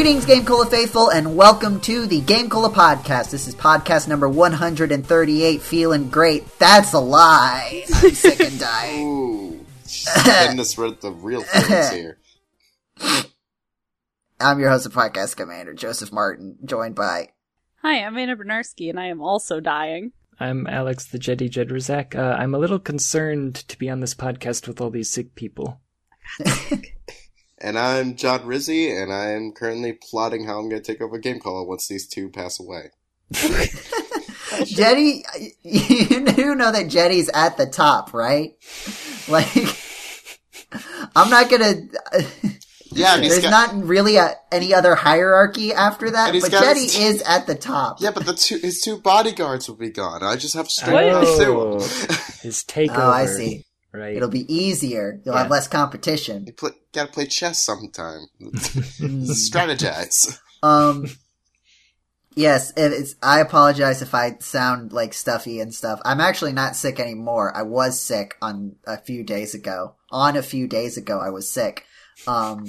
Greetings, GameCola faithful, and welcome to the GameCola podcast. This is podcast number 138. Feeling great. That's a lie. I'm sick and dying. Ooh, she's getting us rid the real feelings here. I'm your host of Podcast Commander, Joseph Martin, joined by. Hi, I'm Anna Bryniarski, and I am also dying. I'm Alex the Jedi Jedraszczak. Uh, I'm a little concerned to be on this podcast with all these sick people. And I'm John Rizzi, and I'm currently plotting how I'm going to take over GameCola once these two pass away. Jeddy, you do know that Jeddy's at the top, right? Like, I'm not gonna. Yeah, and There's got, not really a, any other hierarchy after that, but got Jeddy his- is at the top. yeah, but the two his two bodyguards will be gone. I just have to straight What? pursue Oh, his takeover. Oh, I see. Right. It'll be easier. You'll Yeah. have less competition. you play, gotta play chess sometime. Strategize. Um. Yes, it's. I apologize if I sound like stuffy and stuff. I'm actually not sick anymore. I was sick on a few days ago. On a few days ago, I was sick. Um,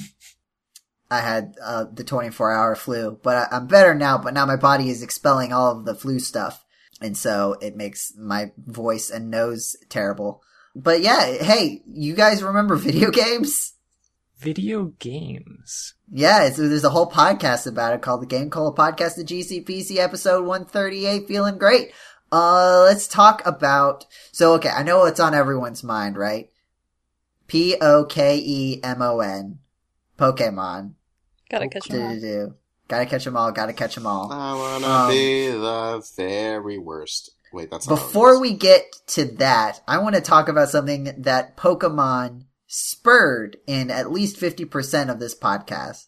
I had uh, the 24 hour flu, but I, I'm better now. But now my body is expelling all of the flu stuff, and so it makes my voice and nose terrible. But yeah, hey, you guys remember video games? Video games. Yeah, it's, there's a whole podcast about it called the GameCola Podcast, the GCPC episode 138, feeling great. Uh, let's talk about, so okay, I know it's on everyone's mind, right? P-O-K-E-M-O-N. Pokemon. Gotta catch him all. Do-do-do. Gotta catch them all, gotta catch them all. I wanna Um, be the very worst. Wait, that's not how it Before we get to that, I want to talk about something that Pokemon spurred in at least 50% of this podcast.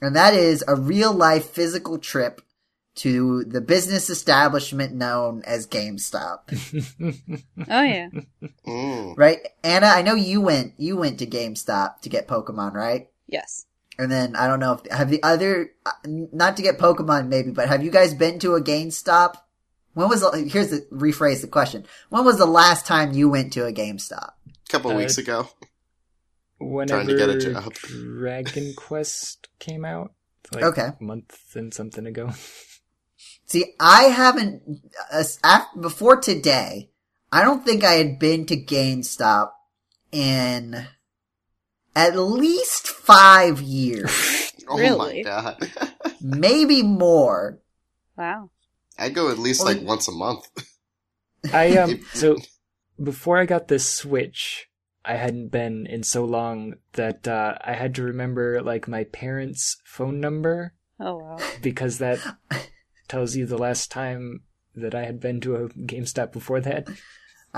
And that is a real life physical trip to the business establishment known as GameStop. Oh yeah. Mm. right? Anna, I know you went, you went to GameStop to get Pokemon, right? Yes. And then I don't know if, have the other, uh, not to get Pokemon maybe, but have you guys been to a GameStop? When was the, here's the, rephrase the question. When was the last time you went to a GameStop? A couple Uh, weeks ago. Whenever Trying to get a job. Dragon Quest came out, like Okay. a month and something ago. See, I haven't, uh, af- before today, I don't think I had been to GameStop in at least five years, Oh my Really? god. maybe more. Wow. I go at least Well, like once a month. I um so before I got this Switch, I hadn't been in so long that uh, I had to remember like my parents' phone number Oh wow. because that tells you the last time that I had been to a GameStop before that.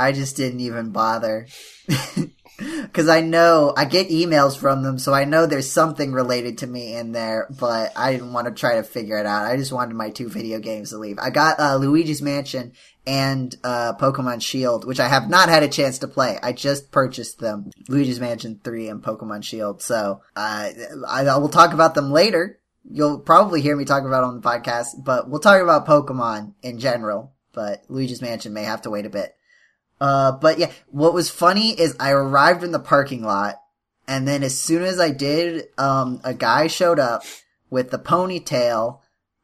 I just didn't even bother. Cause I know, I get emails from them, so I know there's something related to me in there, but I didn't want to try to figure it out. I just wanted my two video games to leave. I got, uh, Luigi's Mansion and, uh, Pokemon Shield, which I have not had a chance to play. I just purchased them. Luigi's Mansion 3 and Pokemon Shield, so, uh, I, I will talk about them later. You'll probably hear me talk about on the podcast, but we'll talk about Pokemon in general, but Luigi's Mansion may have to wait a bit. Uh, but yeah, what was funny is I arrived in the parking lot, and then as soon as I did, um, a guy showed up with a ponytail,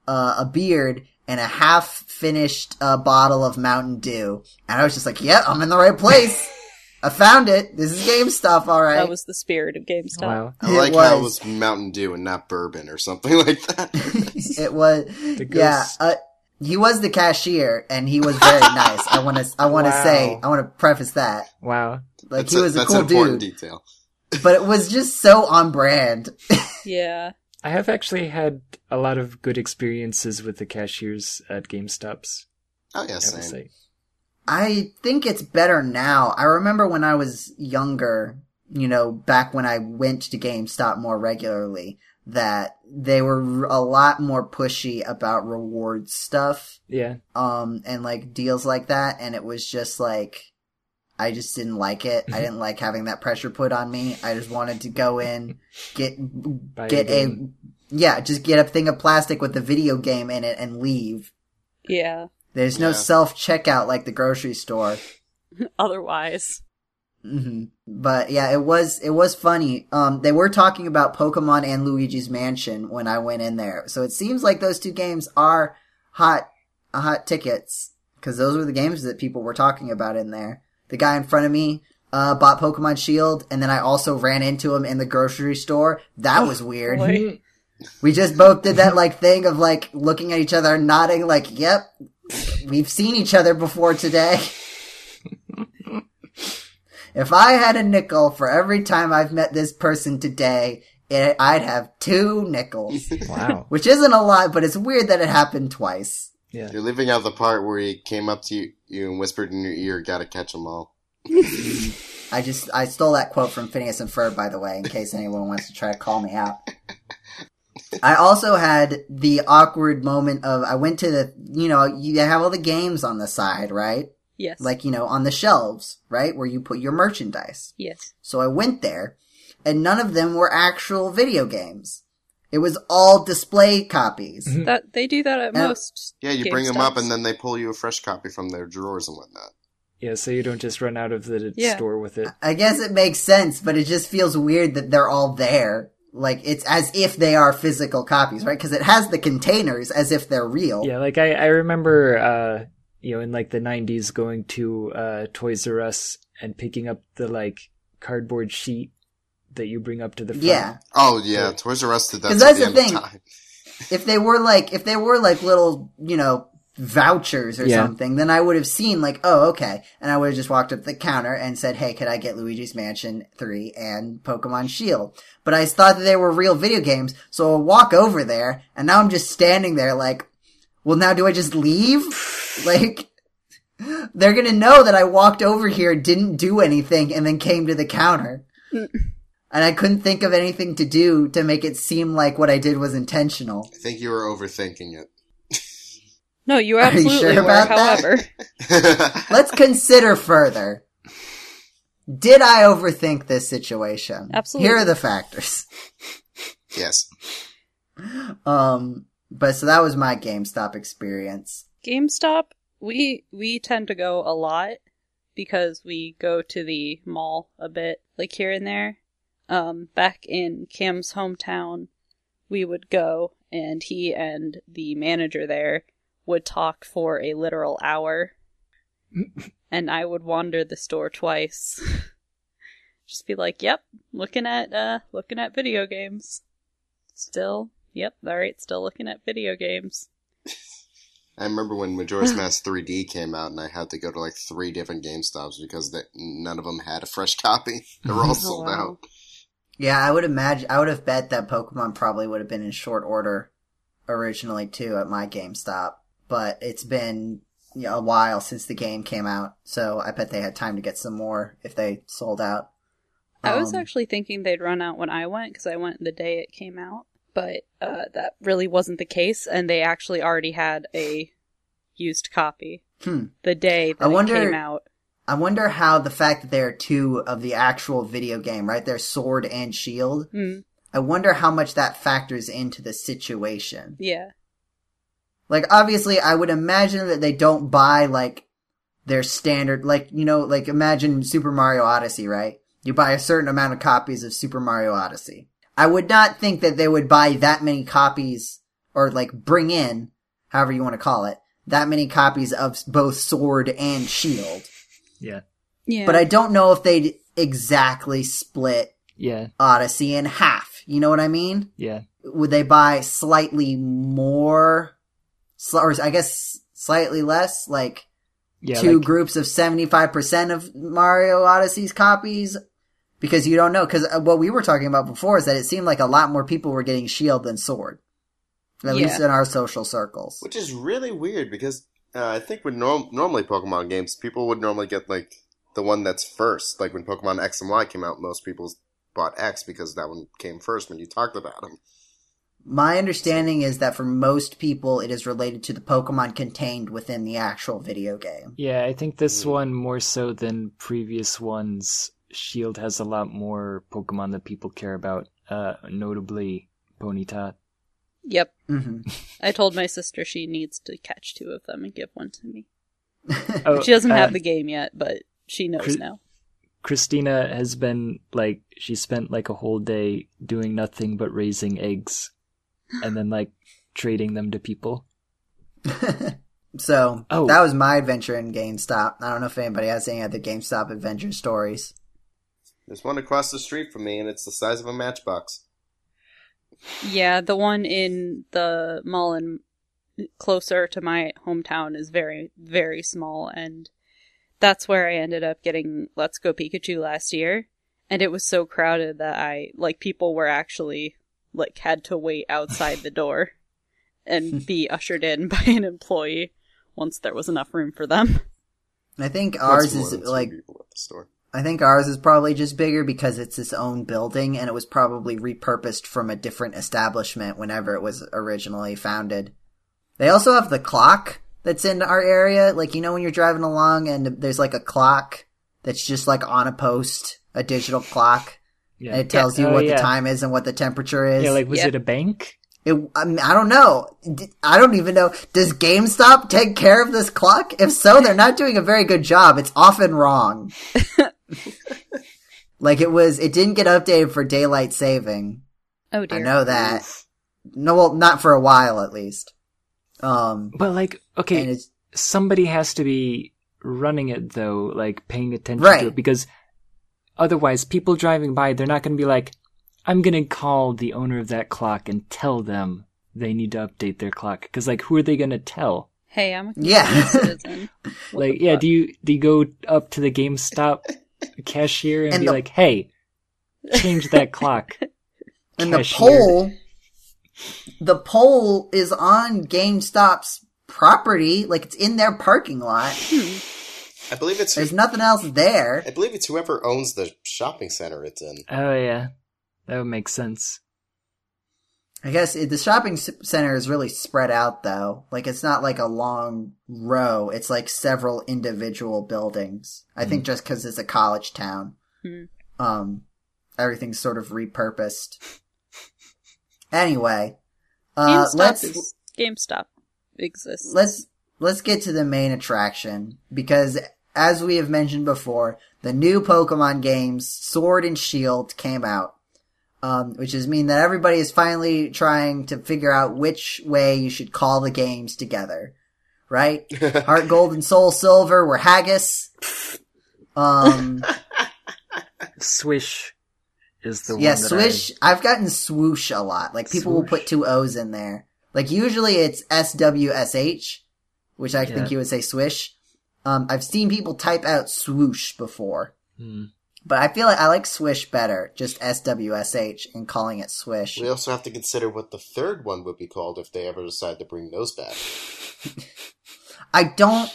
uh, a beard, and a half finished, uh, bottle of Mountain Dew. And I was just like, yep, I'm in the right place. I found it. This is GameStop, alright. That was the spirit of GameStop. Wow, I It like how it was. was Mountain Dew and not bourbon or something like that. it was, the yeah, uh, he was the cashier, and he was very nice. I want to, I want to Wow. say, I want to preface that. wow. Like that's he was a, that's cool dude, detail. but it was just so on brand. Yeah. I have actually had a lot of good experiences with the cashiers at GameStops. Oh yeah, I have to same. say. I think it's better now. I remember when I was younger, you know, back when I went to GameStop more regularly, that they were a lot more pushy about reward stuff, Yeah, um, and like deals like that. And it was just like, I just didn't like it. I didn't like having that pressure put on me. I just wanted to go in, get, Buy get a a, yeah, just get a thing of plastic with the video game in it and leave. Yeah. There's no Yeah. self checkout like the grocery store. Otherwise. Hmm But yeah, it was it was funny. Um, they were talking about Pokemon and Luigi's Mansion when I went in there, so it seems like those two games are hot hot tickets because those were the games that people were talking about in there. The guy in front of me uh, bought Pokemon Shield, and then I also ran into him in the grocery store. That was weird. boy. We just both did that like thing of like looking at each other, and nodding, like, "Yep, we've seen each other before today." if I had a nickel for every time I've met this person today, it, I'd have two nickels, Wow. which isn't a lot, but it's weird that it happened twice. Yeah. You're leaving out the part where he came up to you, you and whispered in your ear, "Gotta catch 'em all." I just I stole that quote from Phineas and Ferb, by the way, in case anyone wants to try to call me out. I also had the awkward moment of I went to the you know you have all the games on the side, right? Yes. Like you know on the shelves, right, where you put your merchandise. yes. So I went there, and none of them were actual video games. It was all display copies. Mhm. That they do that at Yeah. most. Yeah, you bring them up, and then they pull you a fresh copy from their drawers and whatnot. Yeah, so you don't just run out of the Yeah. store with it. I guess it makes sense, but it just feels weird that they're all there. Like it's as if they are physical copies, right? Because it has the containers as if they're real. Yeah, like I, I remember, uh, you know, in like the '90s, going to uh, Toys R Us and picking up the like cardboard sheet that you bring up to the front. Yeah. Oh yeah, Yeah. Toys R Us did that 'Cause at that's the the thing. If they were like, if they were like little, you know, vouchers or Yeah. something, then I would have seen like, oh, okay. And I would have just walked up to the counter and said, hey, could I get Luigi's Mansion 3 and Pokemon Shield? But I thought that they were real video games, so I'll walk over there, and now I'm just standing there like, well, now do I just leave? Like, they're gonna know that I walked over here, didn't do anything, and then came to the counter. Mm. and I couldn't think of anything to do to make it seem like what I did was intentional. I think you were overthinking it. No, you Are you absolutely sure were. about that? However, Let's consider further. Did I overthink this situation? Absolutely. Here are the factors. yes. Um, but so that was my GameStop experience. GameStop, we we tend to go a lot because we go to the mall a bit, like here and there. Um, back in Cam's hometown, we would go, and he and the manager there would talk for a literal hour, and I would wander the store twice. Just be like, "Yep, looking at uh, looking at video games." Still, yep, all right, still looking at video games. I remember when Majora's Mask 3D came out, and I had to go to like three different GameStops because they, none of them had a fresh copy. They were all sold out. Yeah, I would imagine, I would have bet that Pokemon probably would have been in short order originally too at my GameStop, but it's been you know, a while since the game came out, so I bet they had time to get some more if they sold out. I was Um, actually thinking they'd run out when I went because I went the day it came out, but uh, that really wasn't the case, and they actually already had a used copy Hmm. the day that I wonder- it came out. I wonder how the fact that there are two of the actual video game, right? There's Sword and Shield. Hmm. I wonder how much that factors into the situation. Yeah, Like, obviously, I would imagine that they don't buy, like, their standard, like, you know, like, imagine Super Mario Odyssey, right? You buy a certain amount of copies of Super Mario Odyssey. I would not think that they would buy that many copies, or, like, bring in, however you want to call it, that many copies of both Sword and Shield. Yeah. yeah. But I don't know if they'd exactly split Yeah. Odyssey in half. You know what I mean? Yeah. Would they buy slightly more, sl- or I guess slightly less, like Yeah. two like- groups of 75% of Mario Odyssey's copies? Because you don't know, because what we were talking about before is that it seemed like a lot more people were getting Shield than Sword. At Yeah. least in our social circles. Which is really weird because uh, I think with norm- normally Pokemon games, people would normally get like the one that's first. Like when Pokemon X and Y came out, most people bought X because that one came first when you talked about them. My understanding is that for most people, it is related to the Pokemon contained within the actual video game. Yeah, I think this Hmm. one more so than previous ones. Shield has a lot more Pokemon that people care about, uh, notably Ponyta. yep. hmm I told my sister she needs to catch two of them and give one to me. Oh, She doesn't uh, have the game yet, but she knows Chris- now. Christina has been like she spent like a whole day doing nothing but raising eggs and then like trading them to people. so Oh. that was my adventure in GameStop. I don't know if anybody has any other GameStop adventure stories. There's one across the street from me, and it's the size of a matchbox. Yeah, the one in the mall in closer to my hometown is very, very small, and that's where I ended up getting Let's Go Pikachu last year. And it was so crowded that I, like, people were actually, like, had to wait outside the door and be ushered in by an employee once there was enough room for them. I think ours is like at the store. I think ours is probably just bigger because it's its own building and it was probably repurposed from a different establishment whenever it was originally founded. They also have the clock that's in our area. Like, you know, when you're driving along and there's like a clock that's just like on a post, a digital clock, Yeah. and it tells you Oh, what uh, yeah. the time is and what the temperature is. Yeah, like was Yeah. it a bank? It, I, mean, I don't know. I don't even know. Does GameStop take care of this clock? If so, they're not doing a very good job. It's often wrong. like it was, it didn't get updated for daylight saving. Oh dear. I know that. No, well, not for a while at least. Um, But like and okay, it's somebody has to be running it though, like paying attention Right. to it because otherwise people driving by they're not going to be like I'm going to call the owner of that clock and tell them they need to update their clock cuz like who are they going to tell? Hey, I'm a Yeah. Citizen. Like yeah, do you do you go up to the GameStop cashier and, And be the- like, "Hey, change that clock." and the cashier. pole, the pole is on GameStop's property. Like it's in their parking lot. I believe it's. There's nothing else there. I believe it's whoever owns the shopping center it's in. Oh yeah. That would make sense. I guess it, the shopping center is really spread out though. Like it's not like a long row. It's like several individual buildings. I think just because it's a college town, Hmm. um, everything's sort of repurposed. Anyway, uh, GameStop let's is GameStop exists. let's let's get to the main attraction because as we have mentioned before, the new Pokemon games Sword and Shield came out. Um, which is mean that everybody is finally trying to figure out which way you should call the games together. Right? Heart Gold and Soul Silver were Haggis. Um, Swish is the yeah, one that Swish. I've gotten swoosh a lot. Like people will put two O's in there. Like usually it's S W S H, which I Yeah. think you would say swish. Um, I've seen people type out swoosh before, I, Hmm. But I feel like I like swish better. Just S W S H and calling it swish. We also have to consider what the third one would be called if they ever decide to bring those back. I don't.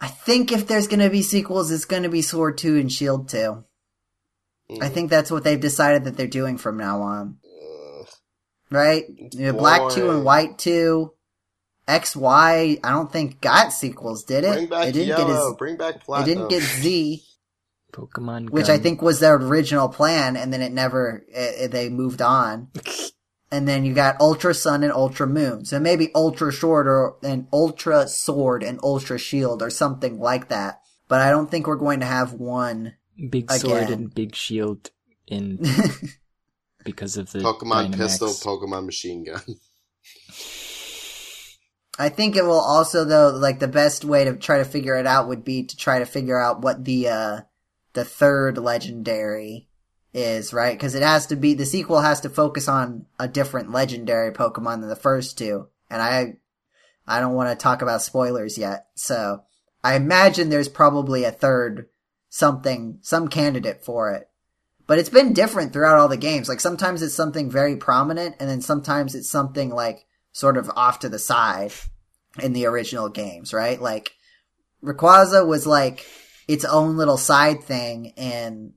I think if there's gonna be sequels, it's gonna be Sword Two and Shield Two. I Mm. think that's what they've decided that they're doing from now on. Ugh. right? Yeah, Black two and. White two. X Y. I don't think got sequels, did it? bring back it didn't yellow. get bring back his, it didn't get Z, Pokemon which I think was their original plan, and then it never. It, it- they moved on. And then you got Ultra Sun and Ultra Moon. So maybe Ultra Sword or an Ultra Sword and Ultra Shield or something like that. But I don't think we're going to have one. Big Sword and Big Shield in because of the Pokemon Dynamax. pistol, Pokemon machine gun. I think it will also though like the best way to try to figure it out would be to try to figure out what the uh the third legendary is, right? Cuz it has to be the sequel has to focus on a different legendary Pokemon than the first two. And I I don't want to talk about spoilers yet. So, I imagine there's probably a third something some candidate for it. But it's been different throughout all the games. Like sometimes it's something very prominent and then sometimes it's something like sort of off to the side in the original games, right? Like Rayquaza was like its own little side thing in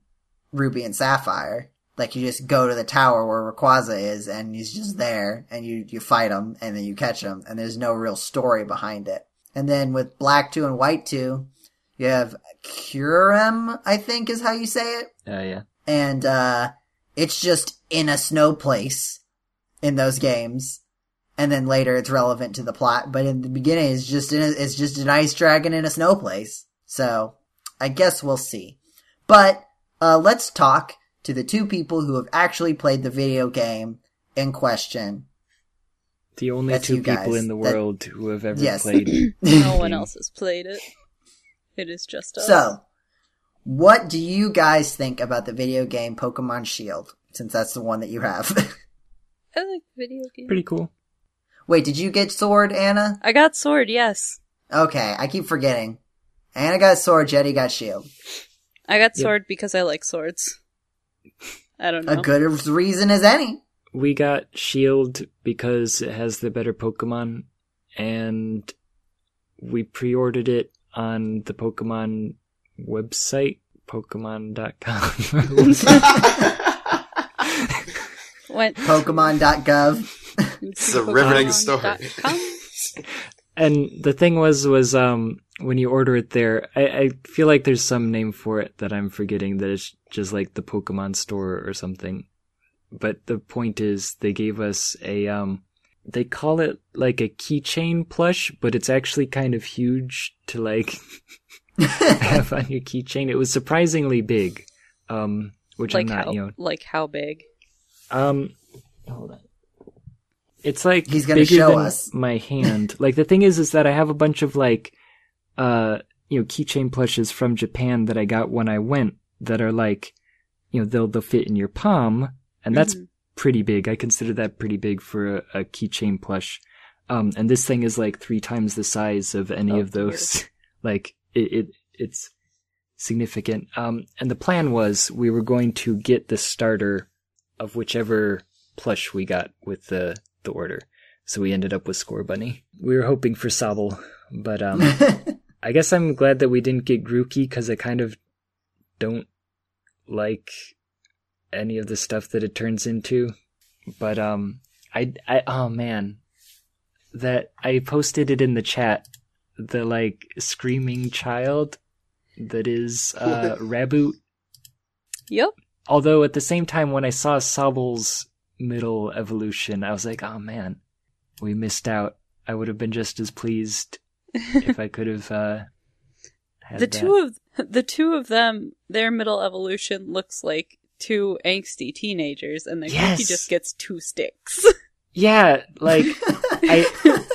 Ruby and Sapphire. Like you just go to the tower where Rayquaza is and he's just there and you, you fight him and then you catch him and there's no real story behind it. And then with Black 2 and White 2, you have Kyurem, I think is how you say it Oh yeah. and uh it's just in a snow place in those games and then later it's relevant to the plot but in the beginning it's just in a, it's just an ice dragon in a snow place so I guess we'll see. But uh, let's talk to the two people who have actually played the video game in question. The only That's two you people in the That- world who have ever Yes. played. No one else has played it. It is just us. So, what do you guys think about the video game Pokemon Shield? Since that's the one that you have. I like video games. Pretty cool. Wait, did you get Sword, Anna? I got sword, yes. Okay, I keep forgetting. Anna got Sword, Jeddy got Shield. I got Yep. sword because I like swords. I don't know. A good reason as any. We got Shield because it has the better Pokemon, and we pre-ordered it on the Pokemon website, Pokemon.com. Went Pokemon.gov. It's a riveting story. And the thing was, was um, when you order it there, I, I feel like there's some name for it that I'm forgetting. That it's just like the Pokemon Store or something. But the point is, they gave us a um, they call it like a keychain plush, but it's actually kind of huge to like have on your keychain. It was surprisingly big, um, which like I'm not, how you know, like how big? um, hold on. It's like He's gonna bigger show than us. my hand. like the thing is, is that I have a bunch of like, uh, you know, keychain plushes from Japan that I got when I went that are like, you know, they'll they'll fit in your palm, and that's Mhm. pretty big. I consider that pretty big for a, a keychain plush. Um, and this thing is like three times the size of any Oh, of those. like it, it, it's significant. Um, and the plan was we were going to get the starter of whichever plush we got with the, the order. So we ended up with Scorbunny. We were hoping for Sobble, but, um, I guess I'm glad that we didn't get Grookey because I kind of don't like any of the stuff that it turns into. But um, I I oh man, that I posted it in the chat. The like screaming child that is uh Raboot. Yep. Although at the same time, when I saw Sobble's middle evolution, I was like, oh man, we missed out. I would have been just as pleased if I could have uh, had the that. two of the two of them, their middle evolution looks like two angsty teenagers, and then Yes. Grookey just gets two sticks. Yeah, like I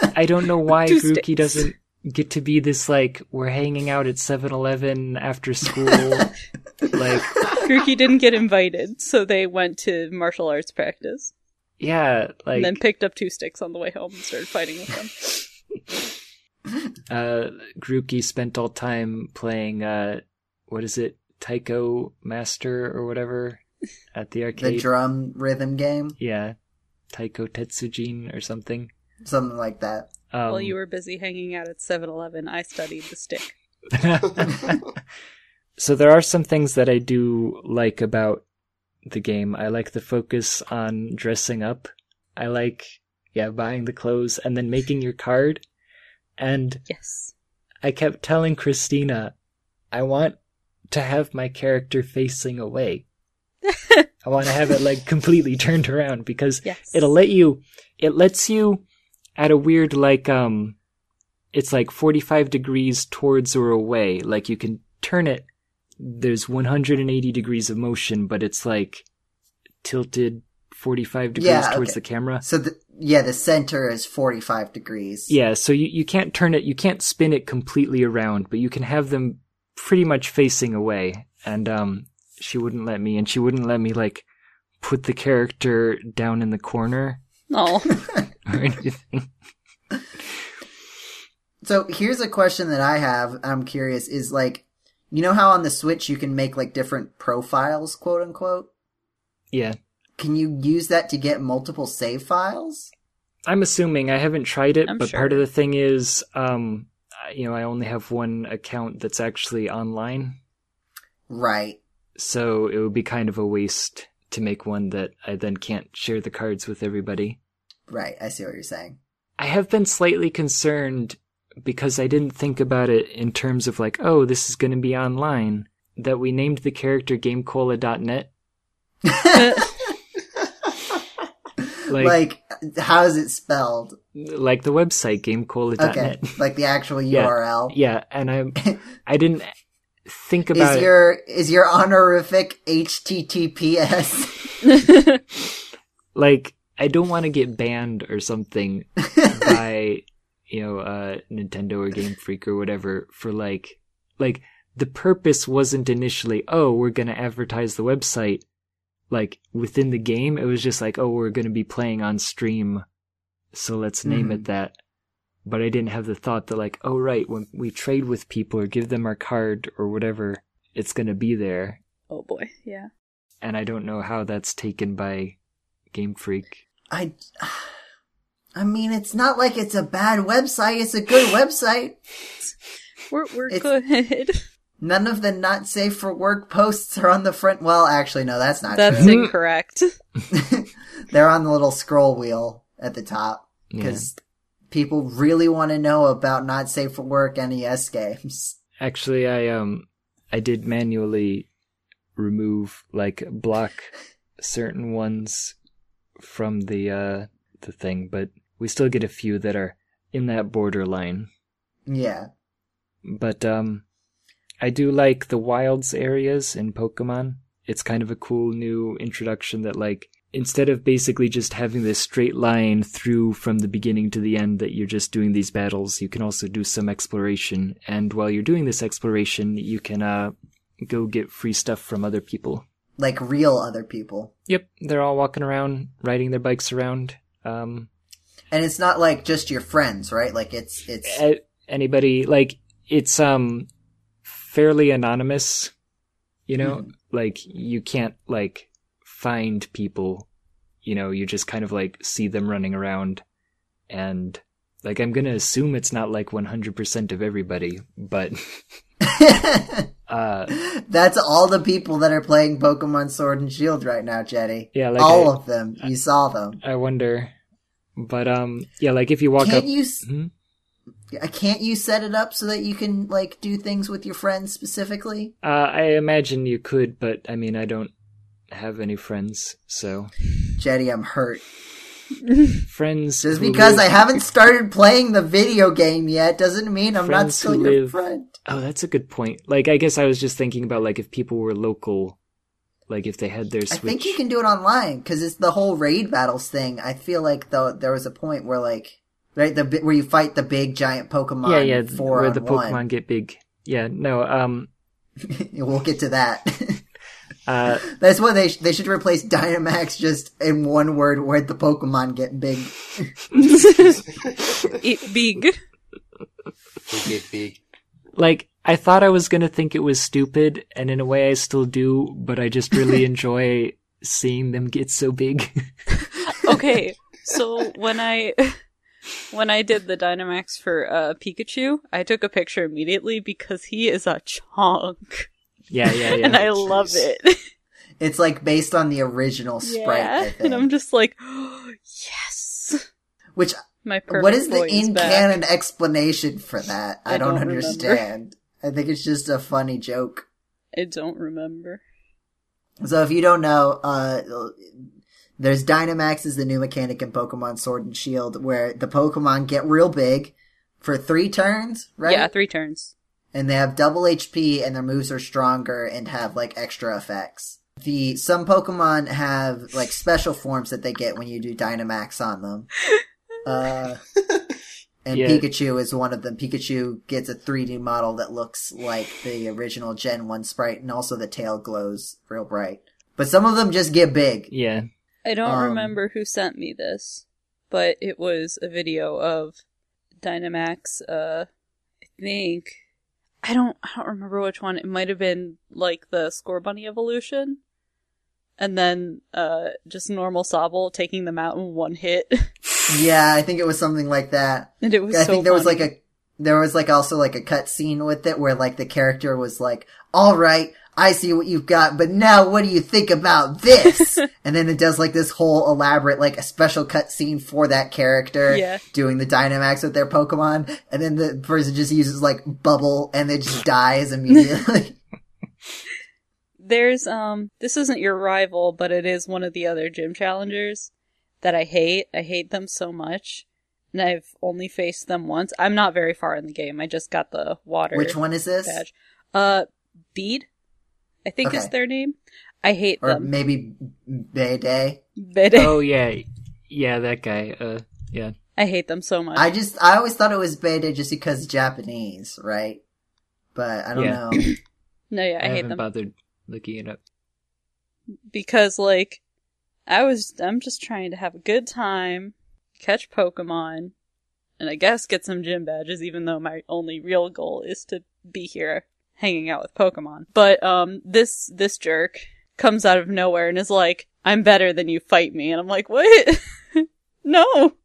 I don't know why Two Grookey sticks. doesn't get to be this like we're hanging out at 7-Eleven after school. like Grookey didn't get invited, so they went to martial arts practice, yeah, like and then picked up two sticks on the way home and started fighting with them. uh Grookey spent all time playing uh what is it? Taiko Master or whatever at the arcade. the drum rhythm game, yeah. Taiko Tetsujin or something. something like that. Um, While you were busy hanging out at 7-Eleven, I studied the stick. so there are some things that I do like about the game. I like the focus on dressing up. I like, yeah, buying the clothes and then making your card. And Yes. I kept telling Christina, I want to have my character facing away. I want to have it like completely turned around because Yes. it'll let you it lets you at a weird like um it's like 45 degrees towards or away like you can turn it there's 180 degrees of motion but it's like tilted 45 degrees Yeah, towards okay. the camera So the, yeah, the center is 45 degrees. yeah so you, you can't turn it you can't spin it completely around but you can have them pretty much facing away and um she wouldn't let me and she wouldn't let me like put the character down in the corner Oh, or anything So here's a question that I have. I'm curious is like, you know how on the Switch you can make like different profiles, quote unquote? yeah Can you use that to get multiple save files? I'm assuming I haven't tried it, I'm but sure. part of the thing is, um, you know, I only have one account that's actually online, Right. so it would be kind of a waste to make one that I then can't share the cards with everybody. Right. I see what you're saying. I have been slightly concerned because I didn't think about it in terms of like, oh, this is going to be online. That we named the character GameCola.net. Like, Like, how is it spelled? like the website GameCola.net. Okay. like the actual URL. Yeah, and I I didn't think about Is your is your honorific HTTPS? like I don't want to get banned or something by you know uh Nintendo or Game Freak or whatever for like like the purpose wasn't initially oh we're going to advertise the website like within the game. It was just like oh we're going to be playing on stream. So let's name it that. But I didn't have the thought that like oh right when we trade with people or give them our card or whatever it's going to be there. Oh boy, yeah. and I don't know how that's taken by Game Freak. I I mean, it's not like it's a bad website. It's a good website. We're we're It's- good. None of the not safe for work posts are on the front. Well, actually, no, that's not That's true. incorrect. They're on the little scroll wheel at the top yeah. because people really want to know about not safe for work NES games. Actually, I um, I did manually remove like block certain ones from the uh the thing, but we still get a few that are in that borderline. Yeah. But um, I do like the wilds areas in Pokemon. It's kind of a cool new introduction that like instead of basically just having this straight line through from the beginning to the end that you're just doing these battles, you can also do some exploration. And while you're doing this exploration, you can uh go get free stuff from other people. Like real other people. Yep, they're all walking around, riding their bikes around. Um, And it's not like just your friends, right? Like it's, it's, anybody like it's um fairly anonymous you know like you can't like find people you know you just kind of like see them running around and like i'm gonna assume it's not like 100% of everybody but uh that's all the people that are playing Pokemon Sword and Shield right now, Jeddy. yeah like all I, of them. You saw them. I wonder but um yeah like if you walk Can't up you, s- Hmm? uh, can't you set it up so that you can like do things with your friends specifically? uh i imagine you could but i mean i don't have any friends so Jeddy, I'm hurt. friends Just because live- I haven't started playing the video game yet doesn't mean I'm not still who your friend. Oh, that's a good point. Like, I guess I was just thinking about like if people were local, like if they had their I think you can do it online because it's the whole raid battles thing. I feel like though there was a point where like right the where you fight the big giant Pokemon. yeah, yeah, four where on the one. Pokemon get big. Yeah, no, um, we'll get to that. uh, That's what they sh- they should replace Dynamax just in one word where the Pokemon get big. It big. They get big. like I thought I was gonna think it was stupid, and in a way I still do, but I just really enjoy seeing them get so big. Okay, so when I when I did the Dynamax for uh, Pikachu, I took a picture immediately because he is a chunk, yeah, yeah, yeah. and I love it. It's like based on the original sprite. I yeah, think. and I'm just like, oh, yes. Which My what is the in canon explanation for that? I, I don't, don't remember. understand. I think it's just a funny joke. I don't remember. So if you don't know, uh, there's Dynamax is the new mechanic in Pokemon Sword and Shield where the Pokemon get real big for three turns, right? Yeah, three turns. and they have double HP and their moves are stronger and have like extra effects. The some Pokemon have like special forms that they get when you do Dynamax on them. Uh, and Yeah. Pikachu is one of them. Pikachu gets a 3D model that looks like the original Gen 1 sprite and also the tail glows real bright. But some of them just get big. yeah, I don't Um, remember who sent me this, but it was a video of Dynamax. Uh, I think I don't. I don't remember which one. It might have been like the Scorbunny evolution, and then uh, just normal Sobble taking them out in one hit, Yeah, I think it was something like that. and it was. I so think there was like a there was like also like a cut scene with it where like the character was like, "All right, I see what you've got, but now what do you think about this?" and then it does like this whole elaborate like a special cut scene for that character Yeah. doing the Dynamax with their Pokemon, and then the person just uses like bubble and it just dies immediately. There's um this isn't your rival, but it is one of the other gym challengers that I hate. I hate them so much. And I've only faced them once. I'm not very far in the game. I just got the water Which one is this? badge. Uh Bead, I think is their name. I hate or them. maybe Bayday. But oh yeah, yeah, that guy. Uh, yeah. I hate them so much. I just I always thought it was Bayday just because Japanese, right? But I don't Yeah. know. no, yeah, I, I, hate haven't them bothered looking it up. because like I was I'm just trying to have a good time, catch Pokemon, and I guess get some gym badges even though my only real goal is to be here hanging out with Pokemon. But um this this jerk comes out of nowhere and is like, "I'm better than you, fight me." And I'm like, "What? no."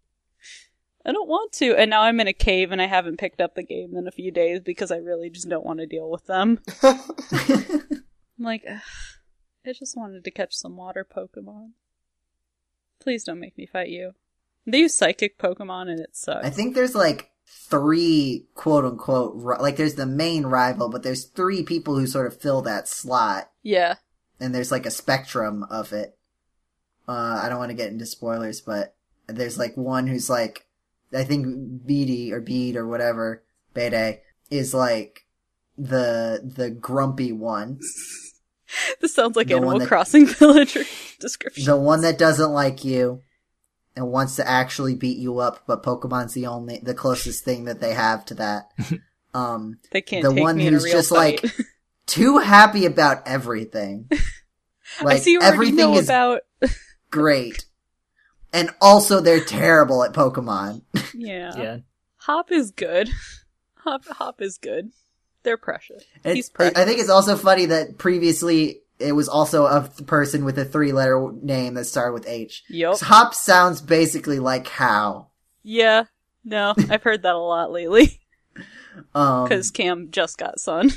I don't want to. And now I'm in a cave and I haven't picked up the game in a few days because I really just don't want to deal with them. I'm like, "Ugh, I just wanted to catch some water Pokemon. Please don't make me fight you. They use psychic Pokemon and it sucks. I think there's like three quote unquote like there's the main rival, but there's three people who sort of fill that slot, yeah. and there's like a spectrum of it. Uh, I don't want to get into spoilers, but there's like one who's like, I think Beady or Bead or whatever Bede is like the the grumpy one, This sounds like The Animal that- Crossing villager description. the one that doesn't like you and wants to actually beat you up, but Pokemon's the only the closest thing that they have to that. Um, They can't the take one me in a who's real just fight. like too happy about everything. Like I see you already everything know is about. great. And also they're terrible at Pokemon. Yeah. Yeah. Hop is good. Hop Hop is good. They're precious. It's- He's I precious. I think it's also funny that previously it was also a th- person with a three letter name that started with H. Yup. 'Cause Hop sounds basically like how. Yeah. No, I've heard that a lot lately Um, because Cam just got Sun.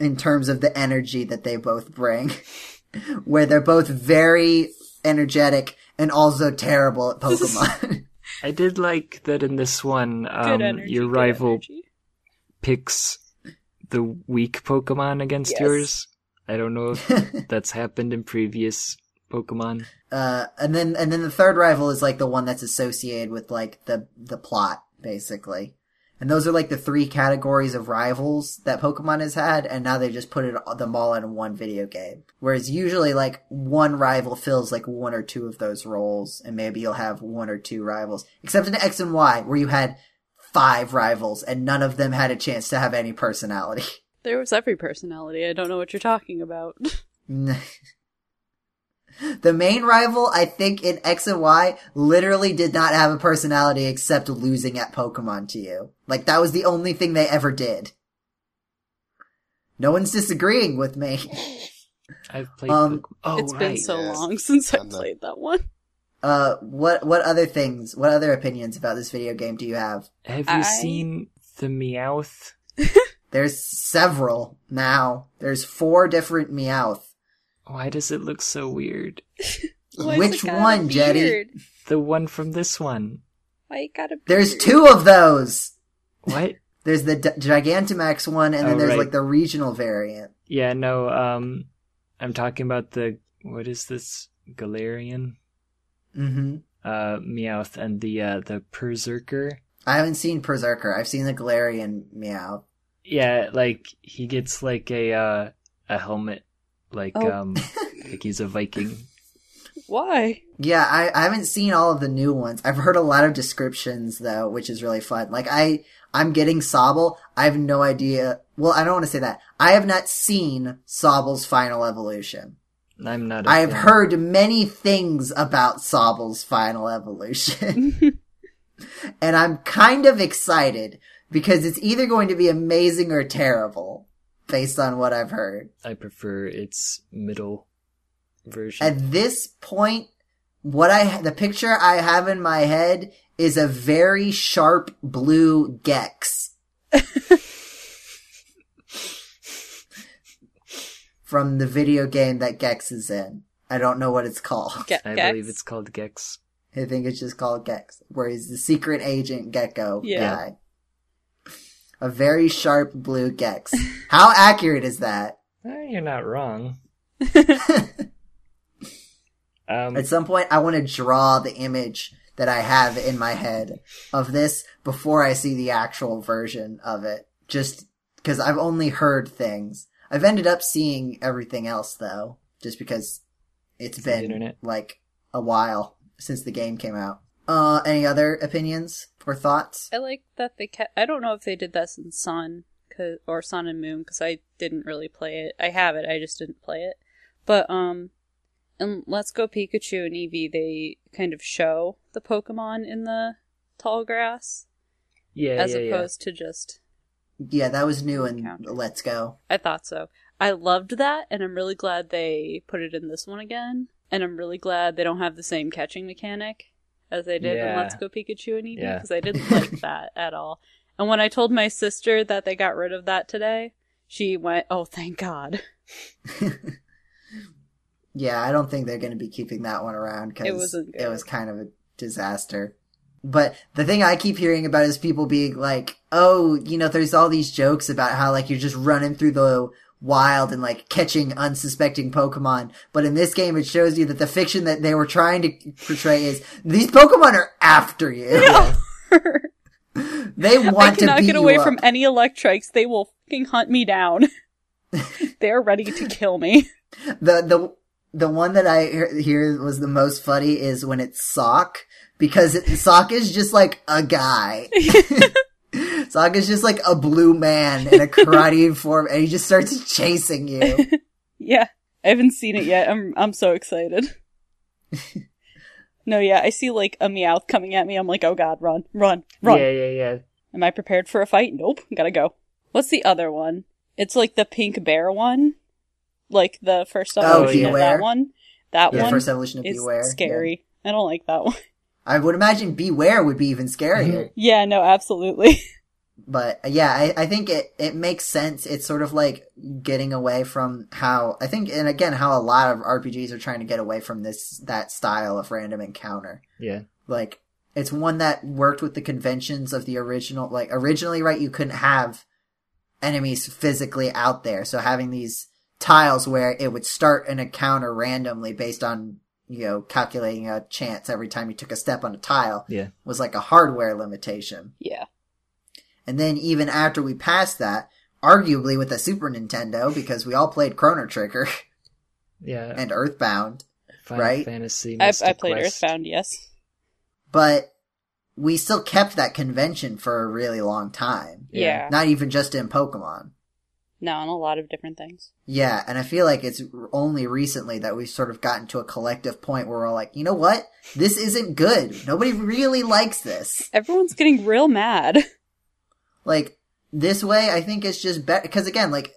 in terms of the energy that they both bring, where they're both very energetic and also terrible at Pokemon. I did like that in this one. Um, energy. your rival energy. picks the weak Pokemon against Yes. yours. I don't know if that's happened in previous Pokemon. uh, and then and then the third rival is like the one that's associated with like the the plot basically. And those are like the three categories of rivals that Pokemon has had, and now they just put it them all in one video game. Whereas usually, like one rival fills like one or two of those roles, and maybe you'll have one or two rivals. Except in X and Y, where you had five rivals, and none of them had a chance to have any personality. There was every personality. I don't know what you're talking about. the main rival, I think, in X and Y, literally did not have a personality except losing at Pokemon to you. Like, that was the only thing they ever did. No one's disagreeing with me. I've played. Um, Pokemon. Oh, it's right. been so yes. long since I I'm played that one. Uh, what, what other things, what other opinions about this video game do you have? Have you I- seen the Meowth? There's several now. There's four different Meowth. Why does it look so weird? Which it got one, Jeddy? The one from this one. Why you got a There's two of those! What? There's the D- Gigantamax one, and then Oh, there's right. like the regional variant. Yeah, no. Um, I'm talking about the what is this Galarian? Hmm Uh, Meowth and the uh the Perrserker. I haven't seen Perrserker. I've seen the Galarian Meowth. Yeah, like he gets like a uh a helmet, like Oh. um like he's a Viking. Why? Yeah, I, I haven't seen all of the new ones. I've heard a lot of descriptions though, which is really fun. Like I, I'm getting Sobble. I have no idea. Well, I don't want to say that. I have not seen Sobble's final evolution. I'm not. a I have fan. heard many things about Sobble's final evolution. and I'm kind of excited because it's either going to be amazing or terrible based on what I've heard. I prefer its middle version. At this point, what I the picture I have in my head is a very sharp blue Gex from the video game that Gex is in. I don't know what it's called. Get I Gex? believe it's called Gex. I think it's just called Gex, where he's the secret agent Gecko Yeah. guy. A very sharp blue Gex. How accurate is that? Eh, you're not wrong. Um, At some point, I want to draw the image that I have in my head of this before I see the actual version of it. Just because I've only heard things. I've ended up seeing everything else though, just because it's the been internet. like a while since the game came out. Uh, any other opinions or thoughts? I like that they kept. I don't know if they did this in Sun 'cause- or Sun and Moon because I didn't really play it. I have it, I just didn't play it. But um, in Let's Go Pikachu and Eevee, they kind of show the Pokemon in the tall grass Yeah, as yeah, yeah. opposed to just. Yeah, that was new in Encounter. Let's Go. I thought so. I loved that, and I'm really glad they put it in this one again. And I'm really glad they don't have the same catching mechanic as they did in Let's Go Pikachu and Eevee Yeah. because I didn't like that at all. And when I told my sister that they got rid of that today, she went, "Oh, thank God!" Yeah, I don't think they're going to be keeping that one around because It it was kind of a disaster. But the thing I keep hearing about is people being like, "Oh, you know, there's all these jokes about how like you're just running through the wild and like catching unsuspecting Pokemon." But in this game, it shows you that the fiction that they were trying to portray is these Pokemon are after you. they I want to cannot beat get away from any Electrics. They will fucking hunt me down. they are ready to kill me. the the the one that I hear hear was the most funny is when it's Sawk because it, Sawk is just like a guy. Sawk is just like a blue man in a karate form, and he just starts chasing you. Yeah, I haven't seen it yet. I'm I'm so excited. no, yeah, I see like a Meowth coming at me. I'm like, oh god, run, run, run. Yeah, yeah, yeah. Am I prepared for a fight? Nope, gotta go. What's the other one? It's like the pink bear one, like the first Oh, evolution of Bewear. that one. That Yeah, one first evolution of is Bewear. scary. I don't like that one. I would imagine Bewear would be even scarier. yeah, no, absolutely. but yeah, I, I think it, it makes sense. It's sort of like getting away from how I think, and again, how a lot of RPGs are trying to get away from this that style of random encounter. Yeah. Like it's one that worked with the conventions of the original. Like originally, right? You couldn't have enemies physically out there, so having these tiles where it would start an encounter randomly based on you know calculating a chance every time you took a step on a tile Yeah. was like a hardware limitation. yeah. And then even after we passed that, arguably with the Super Nintendo, because we all played Chrono Trigger Yeah. and Earthbound, Final right? Fantasy. I, I played Quest. Earthbound, yes. but we still kept that convention for a really long time. Yeah. Yeah. Not even just in Pokemon. No, and a lot of different things. Yeah, and I feel like it's only recently that we've sort of gotten to a collective point where we're all like, you know what? This isn't good. Nobody really likes this. Everyone's getting real mad. Like, this way, I think it's just better. Because again, like,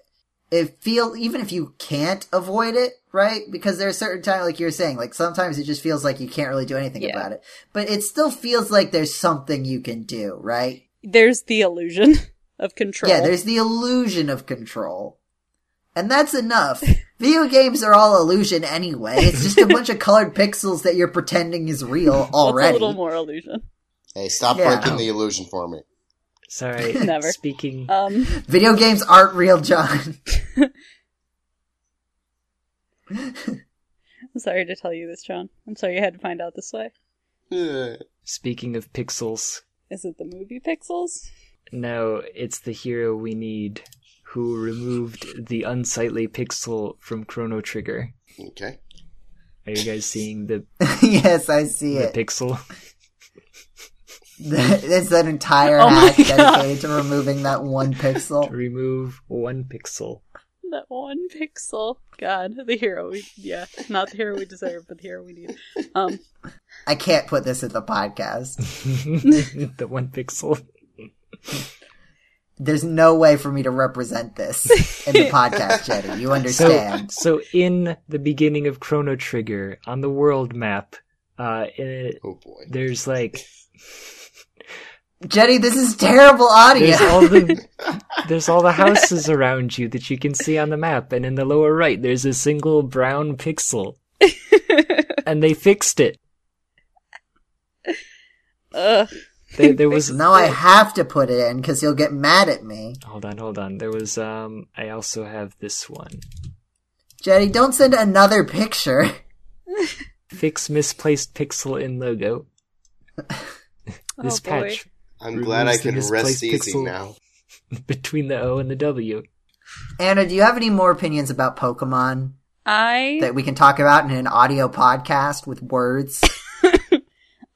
it feel, even if you can't avoid it, right? Because there's certain time, like you're saying, like sometimes it just feels like you can't really do anything Yeah. about it. But it still feels like there's something you can do, right? There's the illusion of control. Yeah, there's the illusion of control. And that's enough. Video games are all illusion anyway. It's just a bunch of colored pixels that you're pretending is real What's already. a little more illusion? Hey, stop Yeah. breaking the illusion for me. Sorry. Never. Speaking. Um, Video games aren't real, John. I'm sorry to tell you this, John. I'm sorry you had to find out this way. Speaking of pixels. Is it the movie Pixels? No, it's the hero we need who removed the unsightly pixel from Chrono Trigger. Okay. Are you guys seeing the, yes, I see the it. pixel? it's an entire Oh my hack dedicated to removing that one pixel. to remove one pixel. That one pixel. God, the hero we yeah, not the hero we deserve, but the hero we need. Um, I can't put this in the podcast. the one pixel. There's no way for me to represent this in the podcast, Jeddy. You understand? so in the beginning of Chrono Trigger, on the world map, uh, it, Oh boy. there's like Jeddy, this is terrible audio. there's all the there's all the houses around you that you can see on the map, and in the lower right there's a single brown pixel, and they fixed it. ugh. There, there was now I have to put it in because he'll get mad at me. hold on, hold on. There was um. I also have this one. Jeddy, don't send another picture. Fix misplaced pixel in logo. this Oh, patch I'm glad I removes the can rest easy pixel. now. between the O and the W. Anna, do you have any more opinions about Pokemon I that we can talk about in an audio podcast with words?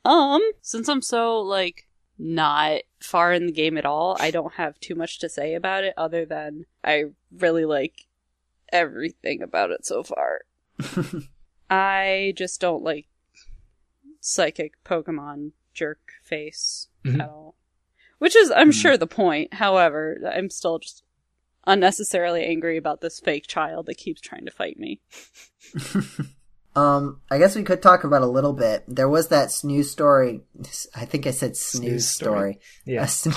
um since I'm so like not far in the game at all, I don't have too much to say about it other than I really like everything about it so far. I just don't like psychic Pokemon jerk face Mhm. at all. Which is, I'm Hmm. sure, the point. However, I'm still just unnecessarily angry about this fake child that keeps trying to fight me. Um, I guess we could talk about a little bit. There was that snooze story. I think I said snooze, Snooze story. story. Yeah. A, sn-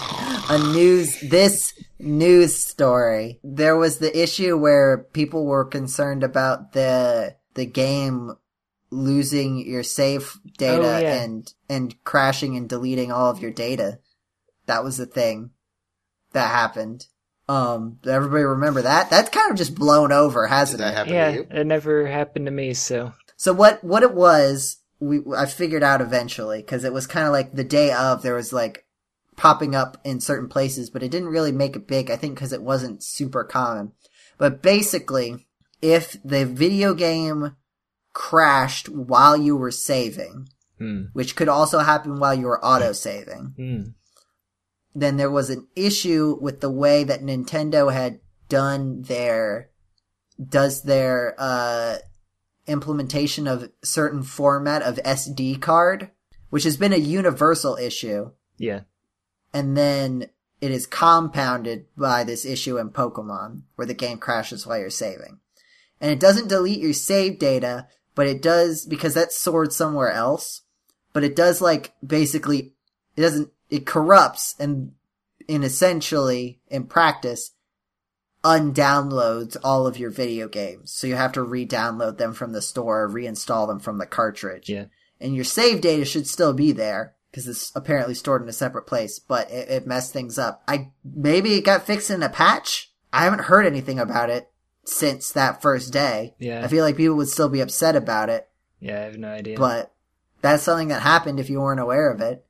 a news, this news story. There was the issue where people were concerned about the, the game losing your save data Oh, yeah. and, and crashing and deleting all of your data. That was the thing that happened. Um, everybody remember that? That's kind of just blown over, hasn't that it? happen Yeah, to you? it never happened to me, so. So what what it was, we I figured out eventually because it was kind of like the day of there was like popping up in certain places, but it didn't really make it big. I think because it wasn't super common. But basically, if the video game crashed while you were saving, Hmm. which could also happen while you were auto saving, Hmm. then there was an issue with the way that Nintendo had done their does their uh implementation of certain format of SD card, which has been a universal issue, Yeah. and then it is compounded by this issue in Pokemon where the game crashes while you're saving. And it doesn't delete your save data, but it does because that's stored somewhere else. But it does like basically it doesn't it corrupts and in essentially in practice undownloads all of your video games. So you have to re-download them from the store, reinstall them from the cartridge. Yeah. And your save data should still be there because it's apparently stored in a separate place, but it, it messed things up. I maybe it got fixed in a patch. I haven't heard anything about it since that first day. Yeah. I feel like people would still be upset about it, Yeah, I have no idea. but that's something that happened if you weren't aware of it.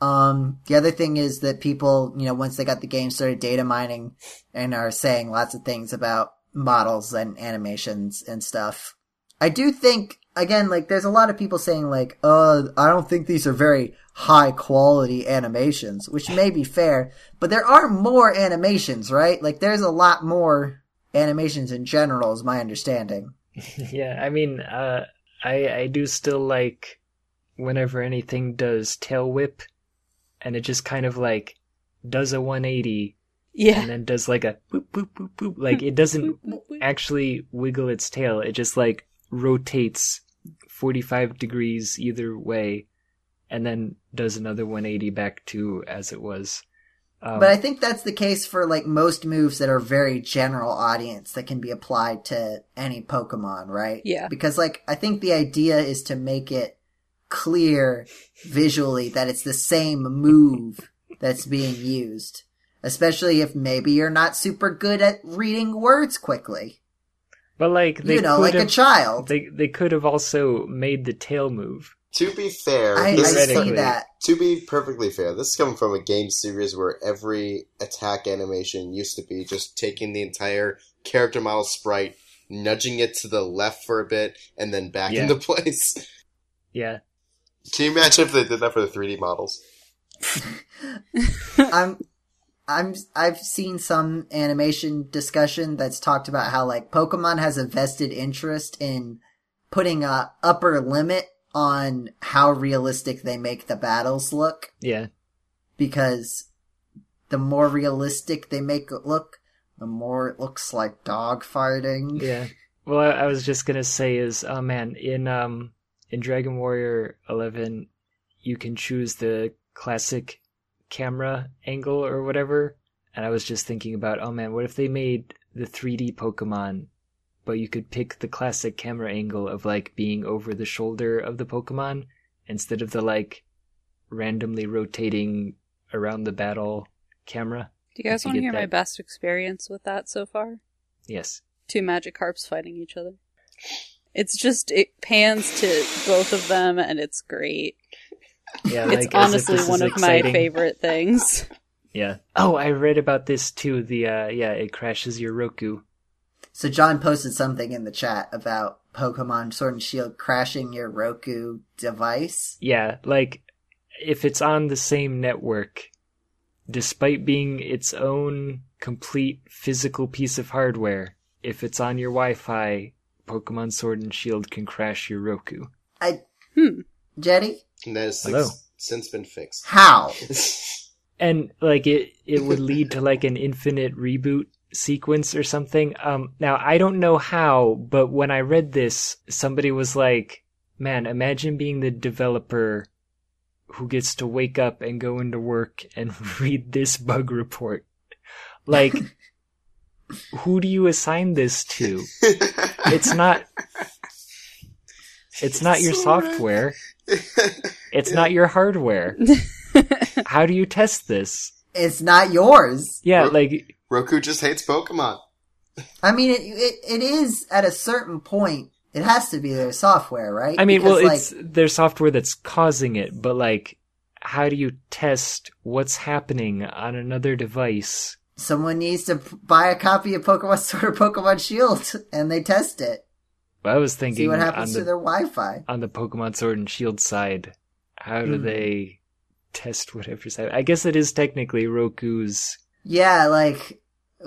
Um, the other thing is that people, you know, once they got the game started data mining and are saying lots of things about models and animations and stuff. I do think, again, like, there's a lot of people saying, like, uh, I don't think these are very high quality animations, which may be fair, but there are more animations, right? Like, there's a lot more animations in general, is my understanding. yeah, I mean, uh, I I do still like whenever anything does tail whip, and it just kind of like does a 180 Yeah. and then does like a boop boop boop boop. Like it doesn't actually wiggle its tail. It just like rotates 45 degrees either way, and then does another 180 back to as it was. Um, But I think that's the case for like most moves that are very general audience that can be applied to any Pokemon, right? Yeah. Because like I think the idea is to make it clear visually that it's the same move that's being used. Especially if maybe you're not super good at reading words quickly. but like they you know, could like a child. they they could have also made the tail move. To be fair, I, I this is see Theoretically. that. to be perfectly fair, this is coming from a game series where every attack animation used to be just taking the entire character model sprite, nudging it to the left for a bit, and then back Yeah. into place. Yeah, Can you imagine if they did that for the 3D models? I'm I'm I've seen some animation discussion that's talked about how like Pokemon has a vested interest in putting a upper limit on how realistic they make the battles look yeah, because the more realistic they make it look, the more it looks like dog fighting. yeah. Well, I, I was just gonna say is, oh man, in um in Dragon Warrior Eleven, you can choose the classic camera angle or whatever, and I was just thinking about, oh man, what if they made the 3D Pokemon, but you could pick the classic camera angle of like being over the shoulder of the Pokemon instead of the like randomly rotating around the battle camera. Do you guys want to hear my best experience with that so far? Yes. Two Magikarps fighting each other. It's just it pans to both of them, and it's great. Yeah, It's like, as if honestly this is one of exciting. my favorite things. Yeah. Oh, I read about this too. The uh yeah, it crashes your Roku. So John posted something in the chat about Pokemon Sword and Shield crashing your Roku device. Yeah, like if it's on the same network, despite being its own complete physical piece of hardware, if it's on your Wi-Fi, Pokemon Sword and Shield can crash your Roku. I Hmm. Jeddy, And that has Hello. since, since been fixed. how? and like it it would lead to like an infinite reboot sequence or something um now i don't know how but when i read this somebody was like man imagine being the developer who gets to wake up and go into work and read this bug report like who do you assign this to it's not it's not your So software it's not your hardware how do you test this It's not yours. yeah Ro- like Roku just hates Pokemon. I mean, it, it it is at a certain point. It has to be their software, right? I mean, Because, well, it's their software that's causing it, but like, how do you test what's happening on another device? Someone needs to buy a copy of Pokemon Sword or Pokemon Shield, and they test it. I was thinking, See thinking what on happens to their Wi-Fi. on the Pokemon Sword and Shield side, how do Hmm. they test whatever side? I guess it is technically Roku's. Yeah, like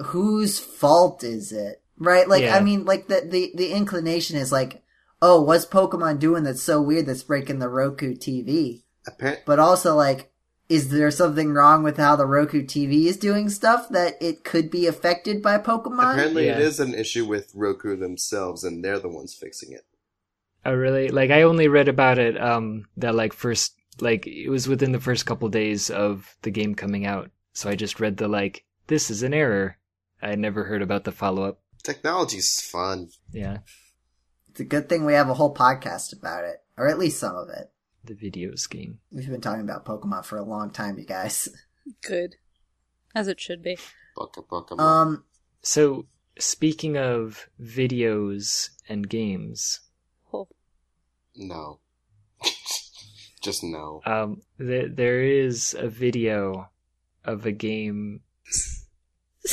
whose fault is it? Right? Like Yeah. I mean, like the the the inclination is like, oh, what's Pokemon doing that's so weird that's breaking the Roku TV? Appar- But also like, is there something wrong with how the Roku TV is doing stuff that it could be affected by Pokemon? Apparently, it Yeah. is an issue with Roku themselves, and they're the ones fixing it. Oh, really? Like, I only read about it. Um, that like first, like it was within the first couple days of the game coming out, so I just read the like, this is an error. I had never heard about the follow up. Technology's fun. Yeah, It's a good thing we have a whole podcast about it, or at least some of it. The videos game. We've been talking about Pokemon for a long time, you guys. Good. As it should be. Pokemon. Um, So, speaking of videos and games, Oh. no. just no. um, th- there is a video of a game.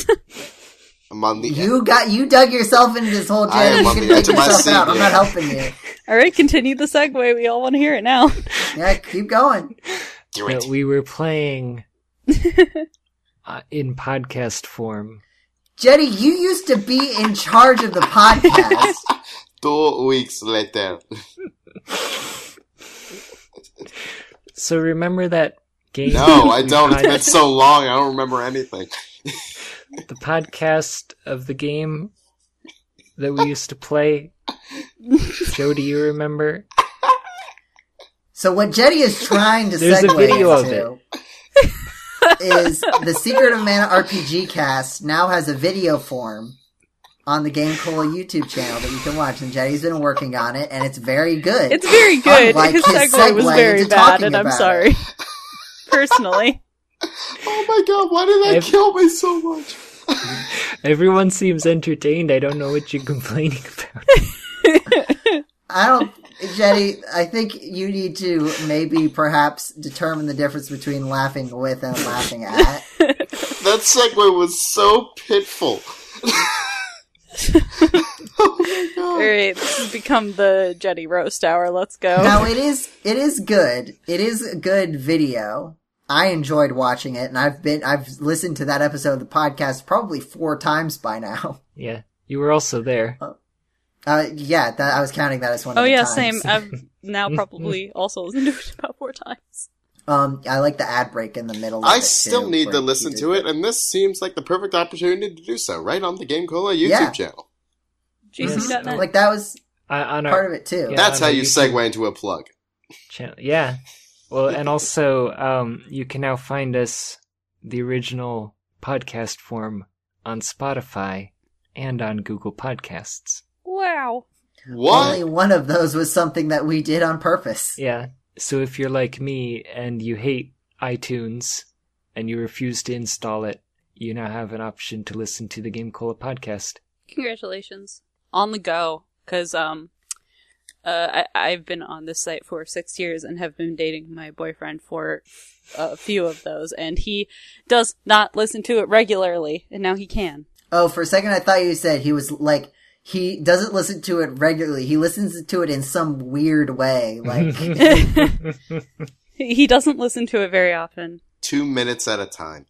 I'm on the you got you dug yourself into this whole I jam. am You on can the edge of my yourself seat, out. I'm yeah. not helping you. All right, continue the segue. We all want to hear it now. Yeah, keep going. Do it. that we were playing uh, in podcast form. Jeddy, you used to be in charge of the podcast. Two weeks later. So remember that game? No, I don't. It's pod- been so long. I don't remember anything. The podcast of the game that we used to play. Joe, do you remember? So what Jeddy is trying to There's a segue video of into is the Secret of Mana RPG cast now has a video form on the GameCola YouTube channel that you can watch, and Jeddy's been working on it, and it's very good. It's very good. Unlike His his segue was very bad, and I'm about sorry. Personally. Oh my god, why did that If- kill me so much? Everyone seems entertained. I don't know what you're complaining about. I don't, Jeddy. I think you need to maybe perhaps determine the difference between laughing with and laughing at. That segue was so pitful. oh my god. right, this has become the Jeddy roast hour. Let's go. now it is it is good. It is a good video. I enjoyed watching it, and I've been I've listened to that episode of the podcast probably four times by now. Yeah, you were also there. Uh, yeah, that, I was counting that as one. oh of the yeah, times. same. I've now probably also listened to it about four times. Um, I like the ad break in the middle. Of I it, still too, need to listen to it, and this seems like the perfect opportunity to do so, right on the GameCola YouTube Yeah. channel. GC.net. Like that was Uh, on part our of it too. Yeah. That's how you YouTube. segue into a plug. channel. Yeah. Well, and also, um, you can now find us the original podcast form on Spotify and on Google Podcasts. wow. What? Only one of those was something that we did on purpose. Yeah. So if you're like me and you hate iTunes and you refuse to install it, you now have an option to listen to the GameCola podcast. Congratulations. On the go. Cause, um, uh, I, I've been on this site for six years and have been dating my boyfriend for a few of those, and he does not listen to it regularly, and now he can. Oh, for a second I thought you said he was like he doesn't listen to it regularly. He listens to it in some weird way. Like He doesn't listen to it very often. Two minutes at a time.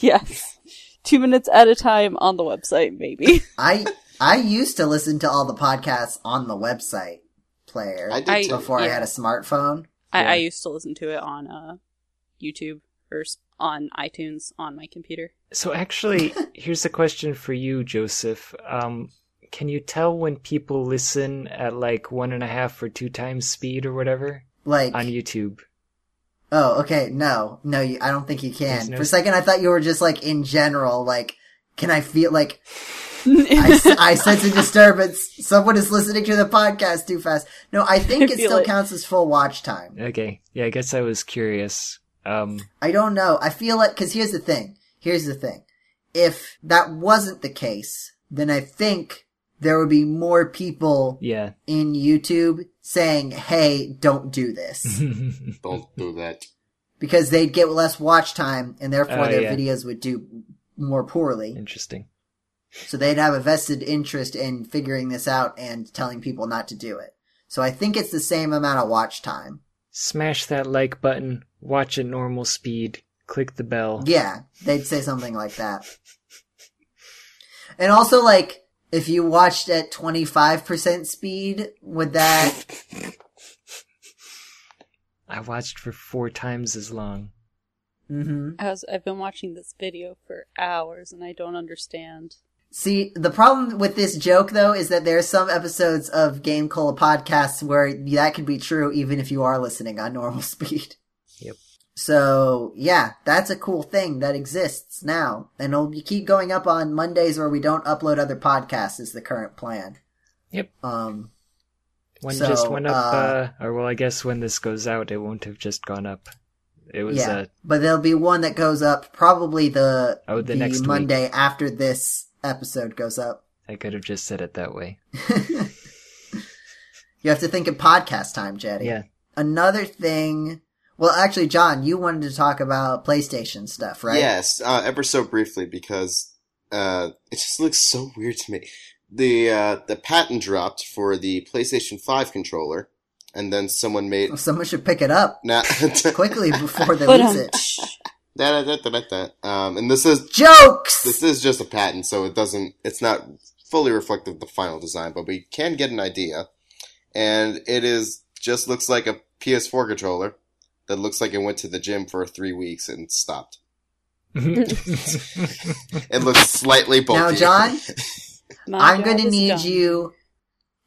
Yes. Two minutes at a time on the website, maybe. I I used to listen to all the podcasts on the website player I did I- too. before I yeah. had a smartphone. I, Yeah. I used to listen to it on uh, YouTube or on iTunes on my computer. So actually, here's a question for you, Joseph. Um, can you tell when people listen at like one and a half or two times speed or whatever Like on YouTube? Oh, okay. No, no, you, I don't think you can. no- For a second, I thought you were just like in general. Like, can I feel like I, s- I sense a disturbance? Someone is listening to the podcast too fast. No, I think I it feel still it. counts as full watch time. Okay, yeah, I guess I was curious. Um, I don't know. I feel like because here's the thing. Here's the thing. If that wasn't the case, then I think there would be more people yeah. in YouTube saying, "Hey, don't do this." Don't do that. because they'd get less watch time and therefore Oh, their yeah. videos would do more poorly. Interesting. So they'd have a vested interest in figuring this out and telling people not to do it. So I think it's the same amount of watch time. Smash that like button, watch at normal speed, click the bell. Yeah, they'd say something like that. And also like, if you watched at 25% speed, would that, I watched for four times as long. Mm-hmm. I was, I've been watching this video for hours and I don't understand. See, the problem with this joke though is that there are some episodes of GameCola podcasts where that could be true even if you are listening on normal speed. Yep. So yeah, that's a cool thing that exists now, and it'll keep going up on Mondays where we don't upload other podcasts. Is the current plan. Yep. Um. One So, just went up, uh, uh, or well, I guess when this goes out, it won't have just gone up. It was, yeah, uh, but there'll be one that goes up probably the Oh, the next week. Monday after this episode goes up. I could have just said it that way. You have to think of podcast time, Jeddy. Yeah. Another thing. Well, actually, John, you wanted to talk about PlayStation stuff, right? Yes, uh, ever so briefly because uh, it just looks so weird to me. The uh, the patent dropped for the PlayStation Five controller, and then someone made Well, someone should pick it up now. quickly before they lose it. Da, da, da, da, da, da. Um, and this is Jokes. this is just a patent, so it doesn't. It's not fully reflective of the final design, but we can get an idea. And it is just looks like a PS4 controller that looks like it went to the gym for three weeks and stopped. It looks slightly bulky. now, John, I'm going to need done. you,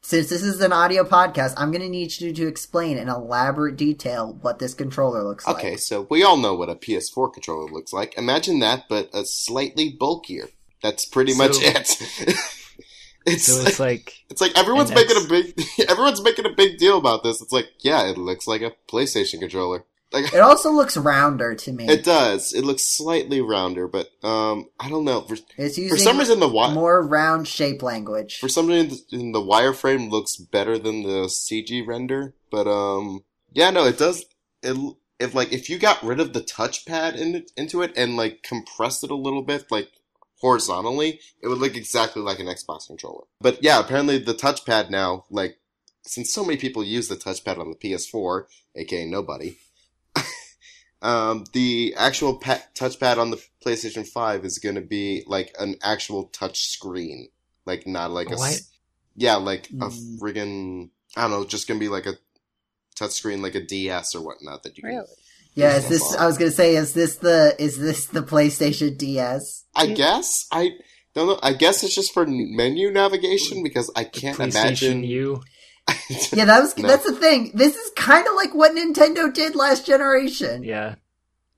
since this is an audio podcast, I'm going to need you to explain in elaborate detail what this controller looks like. Okay, so we all know what a PS4 controller looks like. Imagine that, but a slightly bulkier. That's pretty much it. it's so like, it's like, it's like everyone's making X. a big everyone's making a big deal about this. It's like, yeah, it looks like a PlayStation controller. Like It also looks rounder to me. it does. It looks slightly rounder, but um, I don't know. For, it's using for some reason, the wi- more round shape language. for some reason the, the wireframe looks better than the CG render. But um, yeah, no, it does. It if like if you got rid of the touchpad in into it and like compressed it a little bit, like horizontally, it would look exactly like an Xbox controller. But yeah, apparently the touchpad now, like since so many people use the touchpad on the PS4, aka nobody. Um, the actual pa- touchpad on the PlayStation 5 is going to be like an actual touch screen. Like, not like a. What? Yeah, like a Mm. friggin'. I don't know, just going to be like a touch screen, like a DS or whatnot that you can. Really? yeah, is this? on. I was going to say, is this the is this the PlayStation DS? I guess. I don't know. I guess it's just for menu navigation because I can't PlayStation imagine. U. Yeah, that was No. that's the thing. This is kind of like what Nintendo did last generation, Yeah.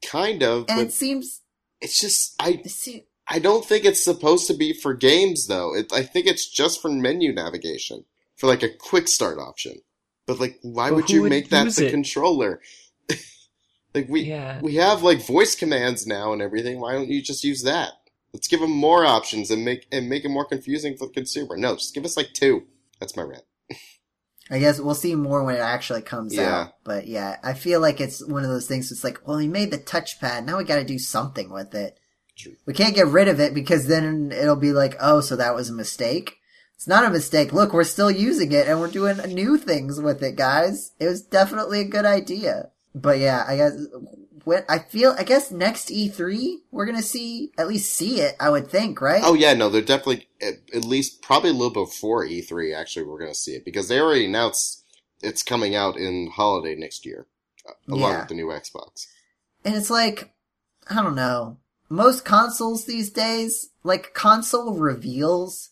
kind of, and but it seems. it's just. I It seems I don't think it's supposed to be for games though. It, I think it's just for menu navigation, for like a quick start option. But like, why But would you would make that the it? controller? like we Yeah. we have like voice commands now and everything. Why don't you just use that? Let's give them more options and make and make it more confusing for the consumer. No, just give us like two. That's my rant. I guess we'll see more when it actually comes Yeah. out. But yeah, I feel like it's one of those things. It's like, well, we made the touchpad. Now we got to do something with it. True. We can't get rid of it because then it'll be like, oh, so that was a mistake. It's not a mistake. Look, we're still using it and we're doing new things with it, guys. It was definitely a good idea. But yeah, I guess when I feel, I guess next E3 we're gonna see at least see it. I would think, right? Oh yeah, no, they're definitely at, at least probably a little before E3. Actually, we're gonna see it because they already announced it's coming out in holiday next year, uh, along Yeah. with the new Xbox. And it's like, I don't know. Most consoles these days, like console reveals,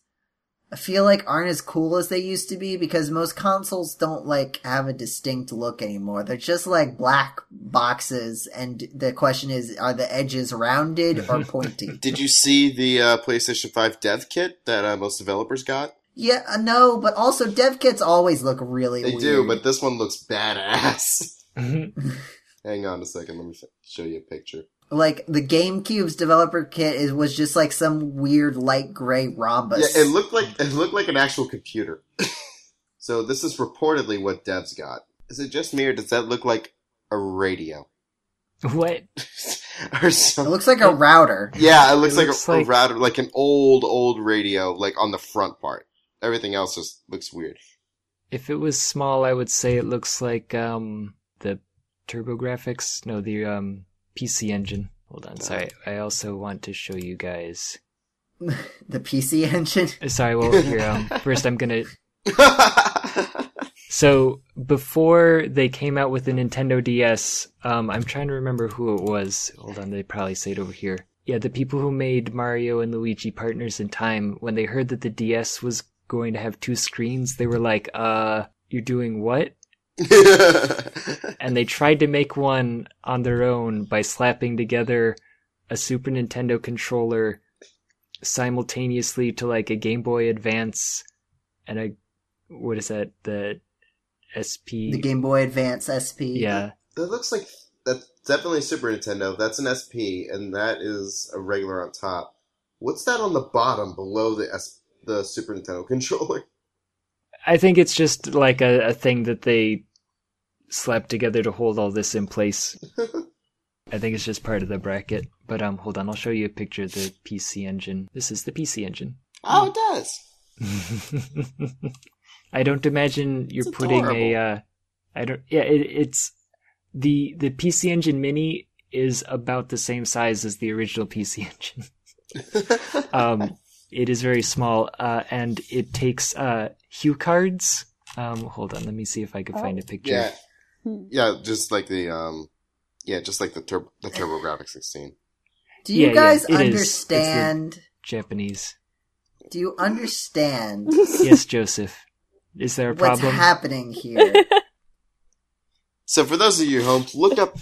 I feel like aren't as cool as they used to be because most consoles don't like have a distinct look anymore. They're just like black boxes and the question is, are the edges rounded or pointy? Did you see the uh, PlayStation 5 dev kit that uh, most developers got? yeah, uh, no, but also dev kits always look really They weird. do, but this one looks badass. Hang on a second, let me show you a picture. Like the GameCube's developer kit is was just like some weird light gray rhombus. Yeah, it looked like it looked like an actual computer. so this is reportedly what devs got. Is it just me or does that look like a radio what? or It looks like a router. Yeah, it looks It like looks a, like- a router, like an old old radio, like on the front part. Everything else just looks weird. If it was small, I would say it looks like um the TurboGrafx. No, the um PC Engine. Hold on, sorry. I also want to show you guys. the PC engine. Uh, Sorry, well here. Um, first, I'm gonna. So before they came out with the Nintendo DS, um, I'm trying to remember who it was. Hold on, they probably say it over here. Yeah, the people who made Mario and Luigi Partners in Time, when they heard that the DS was going to have two screens, they were like, "Uh, you're doing what?" and they tried to make one on their own by slapping together a Super Nintendo controller simultaneously to like a Game Boy Advance and a what is that the SP The Game Boy Advance SP. yeah that looks like that's definitely Super Nintendo. That's an SP, and that is a regular on top. What's that on the bottom below the S- the Super Nintendo controller? I think it's just like a, a thing that they slapped together to hold all this in place. I think it's just part of the bracket. But um, hold on, I'll show you a picture of the PC Engine. This is the PC Engine. Oh, it does. I don't imagine you're It's putting a. Uh, I don't. Yeah, it, it's the the PC Engine Mini is about the same size as the original PC Engine. um, it is very small, uh, and it takes uh, HuCards. Um, hold on, let me see if I can find a picture. Yeah. Yeah, just like the um, yeah, just like the tur- the TurboGrafx 16. Do you Yeah, guys yeah, it is. It's the- understand? Japanese. Do you understand Yes, Joseph. Is there a what's problem? happening here? So for those of you home, look up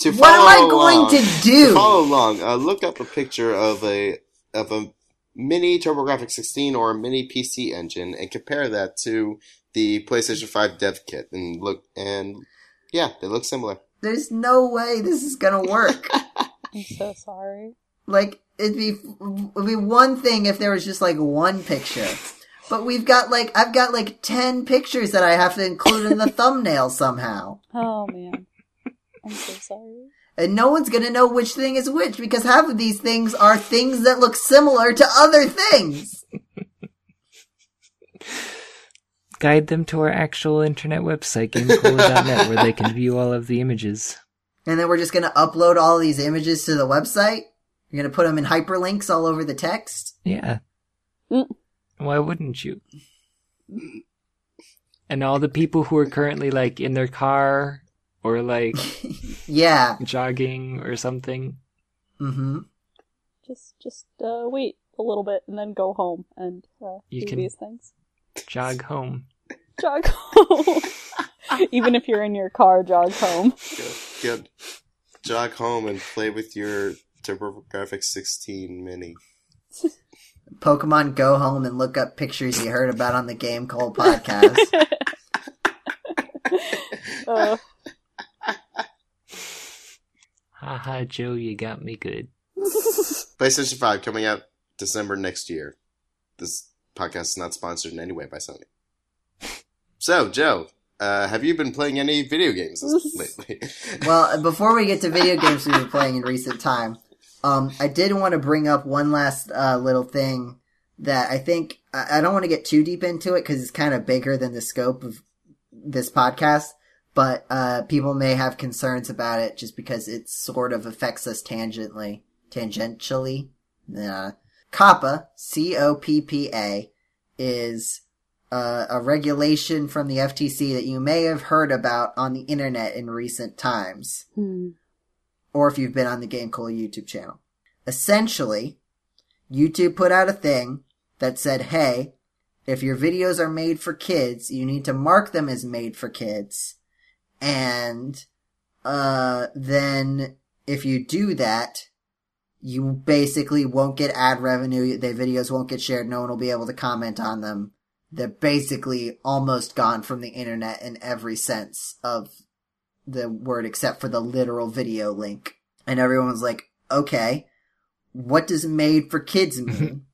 to follow. what am follow I going along- to do? follow along. Uh, look up a picture of a of a mini TurboGrafx 16 or a mini PC engine and compare that to the PlayStation 5 dev kit and look and yeah, they look similar. There's no way this is gonna work. I'm so sorry. like it'd be it'd be one thing if there was just like one picture. But we've got like I've got like ten pictures that I have to include in the thumbnail somehow. Oh man. I'm so sorry. And no one's gonna know which thing is which because half of these things are things that look similar to other things. Guide them to our actual internet website, gamecola.net, where they can view all of the images. And then we're just gonna upload all these images to the website. You're gonna put them in hyperlinks all over the text. Yeah. Mm. Why wouldn't you? And all the people who are currently like in their car or like Yeah. jogging or something. Mm-hmm. Just just uh wait a little bit and then go home and uh, You do can- these things. Jog home. Jog home. Even if you're in your car, jog home. Good, good. Jog home and play with your TurboGrafx 16 mini. Pokemon Go home and look up pictures you heard about on the GameCola podcast. Uh, Haha, Joe, you got me good. PlayStation 5 coming out December next year. This podcast is not sponsored in any way by Sony. So, Joe, uh, have you been playing any video games lately? Well, before we get to video games we've been playing in recent time, um, I did want to bring up one last uh, little thing that I think I, I don't want to get too deep into it because it's kind of bigger than the scope of this podcast. But uh, people may have concerns about it just because it sort of affects us tangentially. Tangentially, uh, COPPA, C O P P A, is uh, a regulation from the FTC that you may have heard about on the internet in recent times, Hmm. or if you've been on the GameCola YouTube channel. Essentially, YouTube put out a thing that said, hey, if your videos are made for kids, you need to mark them as made for kids. And, uh, then if you do that, you basically won't get ad revenue. The videos won't get shared. No one will be able to comment on them. They're basically almost gone from the internet in every sense of the word except for the literal video link. And everyone was like, okay, what does made for kids mean?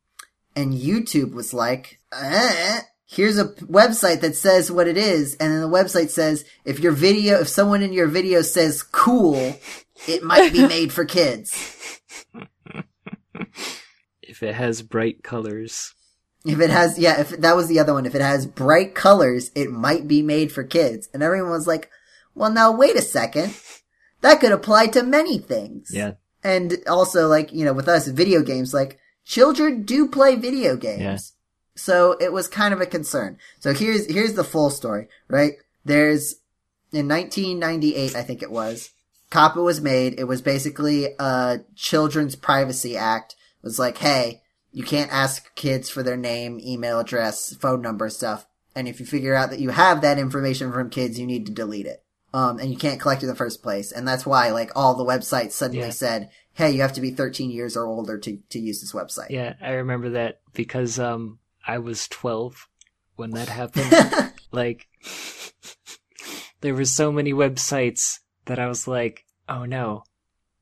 and YouTube was like, eh, here's a website that says what it is. And then the website says, if your video, if someone in your video says cool, it might be made for kids. If it has bright colors, If it has, yeah, if that was the other one, if it has bright colors, it might be made for kids. And everyone was like, well, now wait a second. That could apply to many things. yeah, And also, like, you know, with us, video games, like, children do play video games. Yeah. So it was kind of a concern. So here's, here's the full story, right? There's, in 1998, I think it was, COPPA was made. It was basically a Children's Privacy Act. It was like, hey, you can't ask kids for their name, email address, phone number, stuff. And if you figure out that you have that information from kids, you need to delete it. Um, and you can't collect it in the first place. And that's why, like, all the websites suddenly Yeah. said, hey, you have to be 13 years or older to, to use this website. yeah, I remember that because um I was twelve when that happened. like, there were so many websites that I was like, oh no,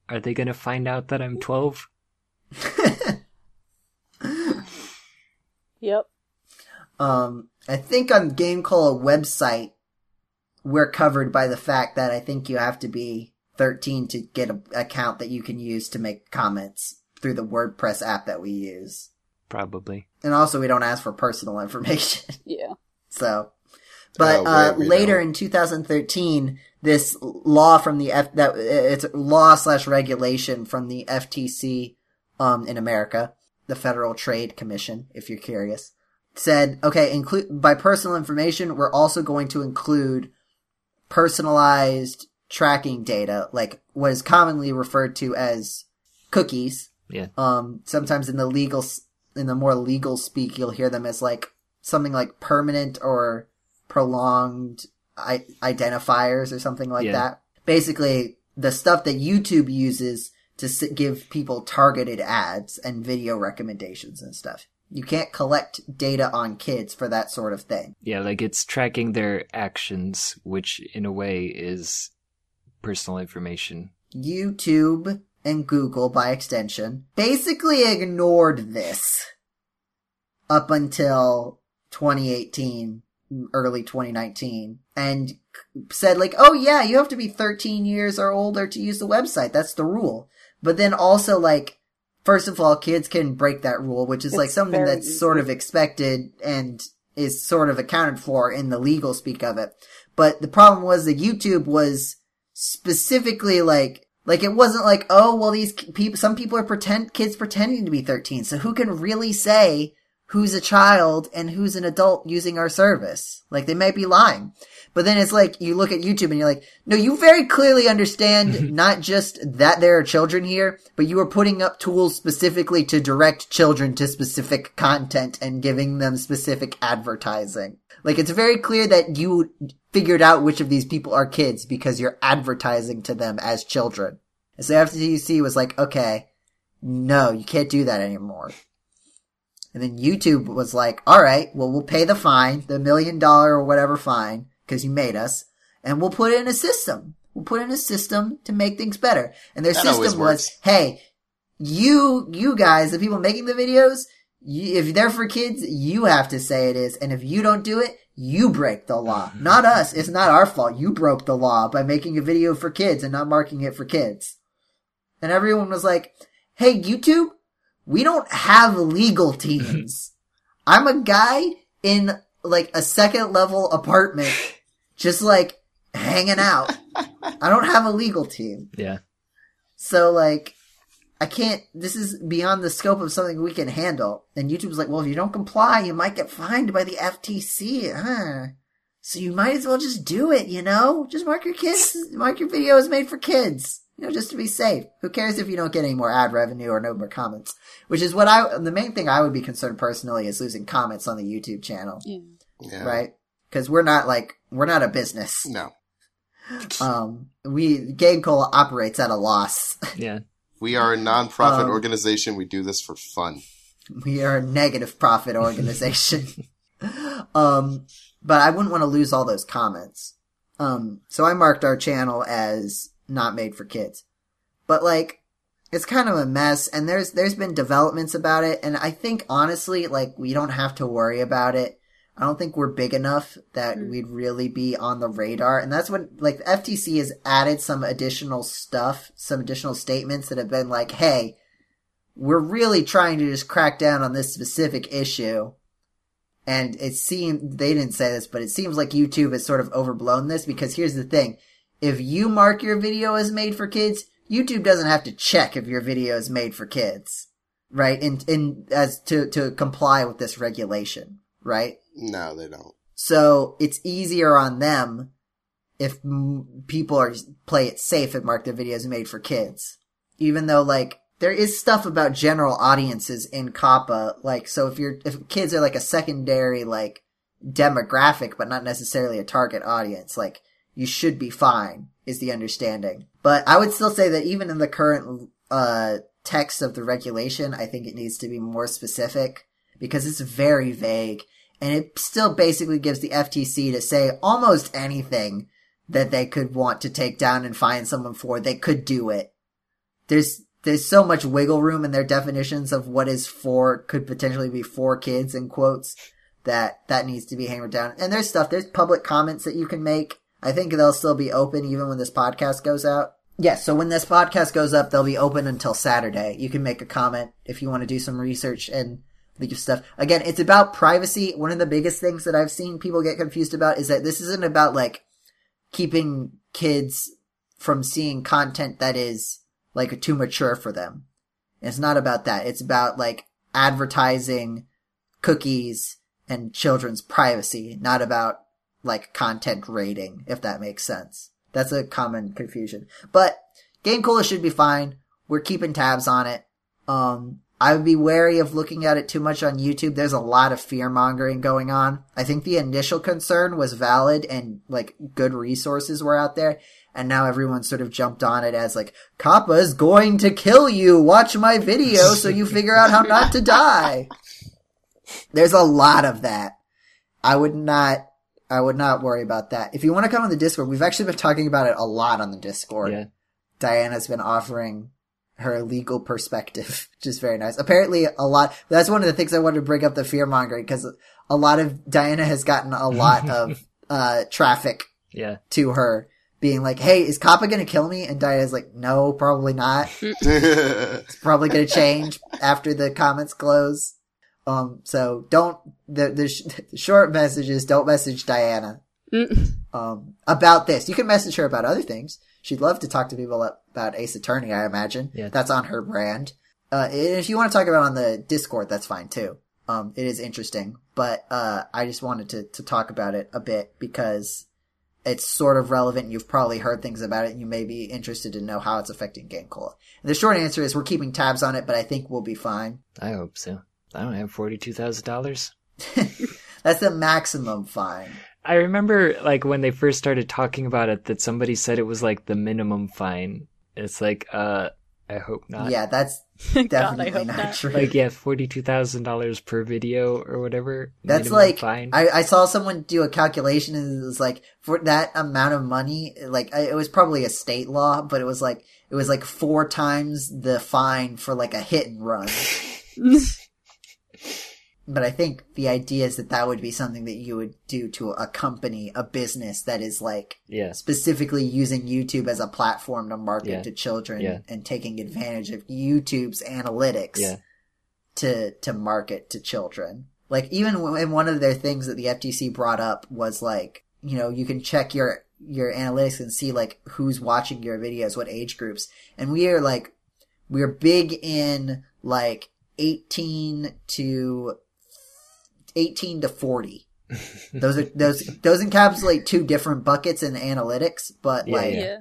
are they gonna find out that I'm twelve? Yep. Um, I think on GameCola website, we're covered by the fact that I think you have to be 13 to get an account that you can use to make comments through the WordPress app that we use. Probably. And also we don't ask for personal information. Yeah. so, but, Oh, uh, right, we later don't. in 2013, this law from the F, that, it's law slash regulation from the FTC, um, in America, the Federal Trade Commission, if you're curious, said, okay, include, by personal information, we're also going to include personalized tracking data, like what is commonly referred to as cookies. Yeah. Um, sometimes in the legal, in the more legal speak, you'll hear them as like something like permanent or prolonged I- identifiers or something like Yeah. that. Basically, the stuff that YouTube uses to give people targeted ads and video recommendations and stuff. You can't collect data on kids for that sort of thing. Yeah, like it's tracking their actions, which in a way is personal information. YouTube and Google by extension basically ignored this up until 2018, early 2019 and said like, oh yeah, you have to be 13 years or older to use the website. That's the rule. But then also like, first of all, kids can break that rule, which is like something that's easy. sort of expected and is sort of accounted for in the legal speak of it. But the problem was that YouTube was specifically like, like it wasn't like, oh, well, these people, some people are pretend, kids pretending to be 13. So who can really say who's a child and who's an adult using our service? Like they might be lying. But then it's like, you look at YouTube and you're like, no, you very clearly understand not just that there are children here, but you are putting up tools specifically to direct children to specific content and giving them specific advertising. Like it's very clear that you figured out which of these people are kids because you're advertising to them as children. And so FTC was like, okay, no, you can't do that anymore. And then YouTube was like, all right, well, we'll pay the fine, the million dollar or whatever fine, because you made us, and we'll put it in a system. We'll put in a system to make things better. And their That system was, hey, you, you guys, the people making the videos, you, if they're for kids, you have to say it is. And if you don't do it, You break the law, not us. It's not our fault. You broke the law by making a video for kids and not marking it for kids. And everyone was like, Hey, YouTube, we don't have legal teams. I'm a guy in like a second level apartment, just like hanging out. I don't have a legal team. Yeah. So like, I can't, this is beyond the scope of something we can handle. And YouTube's like, well, if you don't comply, you might get fined by the FTC. Huh? So you might as well just do it, you know? Just mark your kids, mark your videos made for kids. You know, just to be safe. Who cares if you don't get any more ad revenue or no more comments? Which is what I, the main thing I would be concerned personally is losing comments on the YouTube channel, Yeah. Yeah. right? Cause we're not like, we're not a business. No. Um, we, GameCola operates at a loss. Yeah. We are a non-profit Um, organization. We do this for fun. We are a negative profit organization. um, but I wouldn't want to lose all those comments. Um, so I marked our channel as not made for kids. But like, it's kind of a mess and there's, there's been developments about it and I think honestly, like, we don't have to worry about it. I don't think we're big enough that Mm. we'd really be on the radar. And that's what, like, the FTC has added some additional stuff, some additional statements that have been like, hey, we're really trying to just crack down on this specific issue. And it seemed, they didn't say this, but it seems like YouTube has sort of overblown this because here's the thing. If you mark your video as made for kids, YouTube doesn't have to check if your video is made for kids. Right? And, in, as to, to comply with this regulation. Right? No, they don't. So it's easier on them if m- people are play it safe and mark their videos made for kids. Even though like there is stuff about general audiences in COPPA, like so if you're if kids are like a secondary like demographic but not necessarily a target audience, like you should be fine is the understanding. But I would still say that even in the current uh text of the regulation, I think it needs to be more specific because it's very vague and it still basically gives the FTC to say almost anything that they could want to take down and find someone for. They could do it. There's there's so much wiggle room in their definitions of what is for could potentially be for kids in quotes that that needs to be hammered down. And there's stuff there's public comments that you can make. I think they'll still be open even when this podcast goes out. Yes, so when this podcast goes up, they'll be open until Saturday. You can make a comment if you want to do some research and leave stuff. Again, it's about privacy. One of the biggest things that I've seen people get confused about is that this isn't about like keeping kids from seeing content that is like too mature for them. It's not about that. It's about like advertising cookies and children's privacy, not about like content rating, if that makes sense. That's a common confusion. But GameCola should be fine. We're keeping tabs on it. Um, I would be wary of looking at it too much on YouTube. There's a lot of fear mongering going on. I think the initial concern was valid and like good resources were out there. And now everyone sort of jumped on it as like, COPPA's going to kill you. Watch my video so you figure out how not to die. There's a lot of that. I would not, I would not worry about that. If you want to come on the Discord, we've actually been talking about it a lot on the Discord. Yeah. Diana's been offering her legal perspective, which is very nice. Apparently, a lot. That's one of the things I wanted to bring up the fear mongering because a lot of Diana has gotten a lot of uh traffic Yeah. to her, being like, "Hey, is COPPA gonna kill me?" And Diana's like, "No, probably not. It's probably gonna change after the comments close." Um, so don't the the, sh- the short message is don't message Diana Mm. um, about this. You can message her about other things. She'd love to talk to people about Ace Attorney, I imagine. Yeah. That's on her brand. Uh, if you want to talk about it on the Discord, that's fine too. Um, it is interesting, but, uh, I just wanted to, to talk about it a bit because it's sort of relevant. You've probably heard things about it and you may be interested to know how it's affecting GameCola. And the short answer is we're keeping tabs on it, but I think we'll be fine. I hope so. I don't have forty-two thousand dollars. That's the maximum fine. I remember like when they first started talking about it that somebody said it was like the minimum fine. It's like, uh, I hope not. yeah, that's definitely hope not not. true. Like yeah, forty-two thousand dollars per video or whatever. That's like fine. I, I saw someone do a calculation and it was like for that amount of money, like it was probably a state law, but it was like it was like four times the fine for like a hit and run. but I think the idea is that that would be something that you would do to a company, a business that is like Yeah. specifically using YouTube as a platform to market Yeah. to children Yeah. and taking advantage of YouTube's analytics to to market to children. Like even when one of their things that the FTC brought up was like, you know, you can check your your analytics and see like who's watching your videos, what age groups. And we are like we're big in like 18 to 18 to 40. those are those those encapsulate two different buckets in analytics, but Yeah, like yeah. yeah.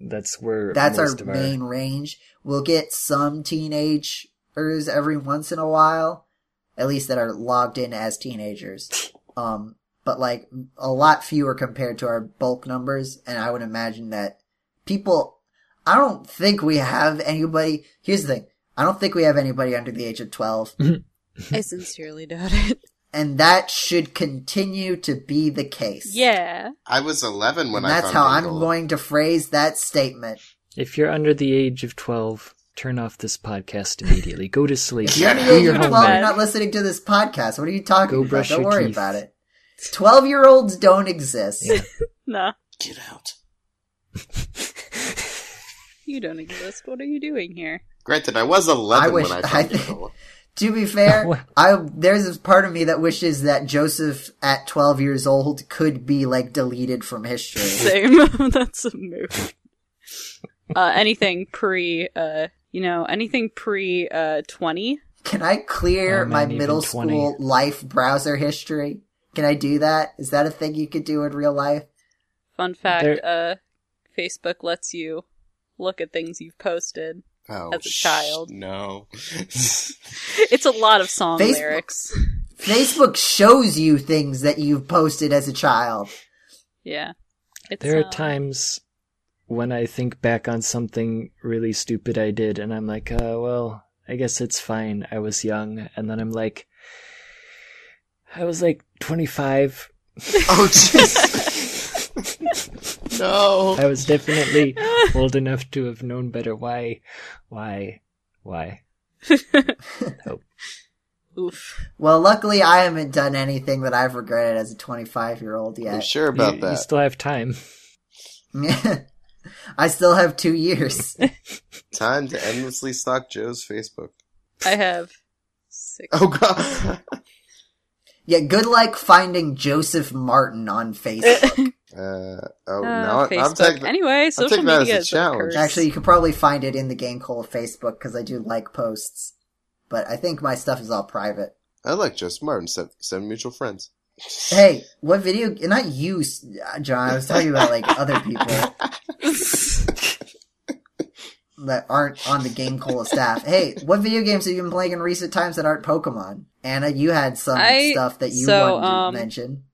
That's where that's our most of main range. We'll get some teenagers every once in a while, at least that are logged in as teenagers. Um, but like a lot fewer compared to our bulk numbers, and I would imagine that people. I don't think we have anybody. Here's the thing: I don't think we have anybody under the age of twelve, I sincerely doubt it. And that should continue to be the case. Yeah. I was 11 when and I that's found how I'm going to phrase that statement. If you're under the age of 12, turn off this podcast immediately. Go to sleep. If you're under the age your of 12, homework. you're not listening to this podcast. What are you talking Go about? brush Don't your worry teeth. about it. 12 year olds don't exist. Yeah. Nah. Get out. You don't exist. What are you doing here? Granted, I was 11 I wish- when I I found think- Bingo. to be fair, I there's a part of me that wishes that Joseph at 12 years old could be like deleted from history. Same. That's a move. Uh, anything pre, uh, you know, anything pre, uh, 20? Can I clear Oh, man, my middle 20. school life browser history? Can I do that? Is that a thing you could do in real life? Fun fact, There- uh, Facebook lets you look at things you've posted. Oh, As a sh- child. No. It's a lot of song Facebook- lyrics. Facebook shows you things that you've posted as a child. Yeah. It's, There are uh, times when I think back on something really stupid I did, and I'm like, uh, well, I guess it's fine. I was young. And then I'm like, I was like 25. oh, jeez. no. I was definitely old enough to have known better. Why? Why? Why? nope. Oof. Well, luckily I haven't done anything that I've regretted as a 25 year old I'm yet. sure about you, that. you still have time. I still have two years. Time to endlessly stalk Joe's Facebook. I have six. Oh, God. Yeah, good luck finding Joseph Martin on Facebook. Uh, oh, Uh, now I- I'm Facebook. taking anyway, social taking that as media a is challenge. curse. Actually, you could probably find it in the game called Facebook because I do like posts. But I think my stuff is all private. I like Joe Martin. Seven, seven mutual friends. Hey, what video? Not you, John. I was talking about like other people that aren't on the GameCola staff. Hey, what video games have you been playing in recent times that aren't Pokemon? Anna, you had some I- stuff that you so, wanted to um, mention.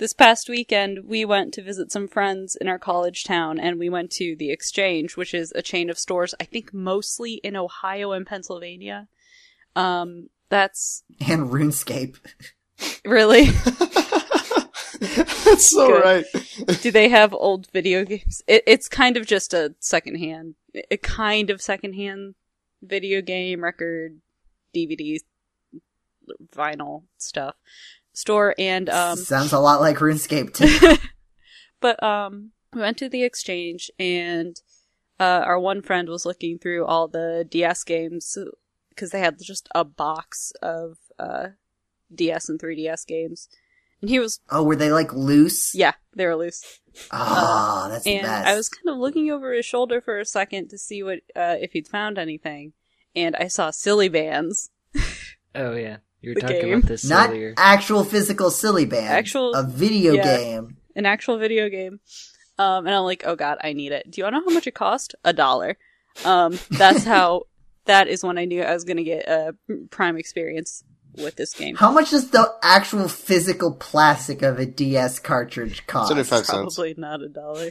This past weekend we went to visit some friends in our college town and we went to the exchange which is a chain of stores i think mostly in ohio and pennsylvania um that's And RuneScape. really That's so Good. right. do they have old video games it, it's kind of just a secondhand a kind of secondhand video game record dvd vinyl stuff store and um Sounds a lot like RuneScape too. but um we went to the exchange and uh our one friend was looking through all the DS games because they had just a box of uh DS and 3DS games. And he was oh, were they like loose? yeah, they were loose. Ah, that's the and best. I was kind of looking over his shoulder for a second to see what uh if he'd found anything. And I saw Silly Bandz. Oh yeah, you were The talking game. about this Not earlier. actual physical silly band. Actual- a video yeah. game. an actual video game. Um, and I'm like, oh god, I need it. Do you want to know how much it cost? A dollar. Um, that's how. that is when I knew I was gonna get a prime experience with this game. How much does the actual physical plastic of a DS cartridge cost? 75 cents. Probably not a dollar.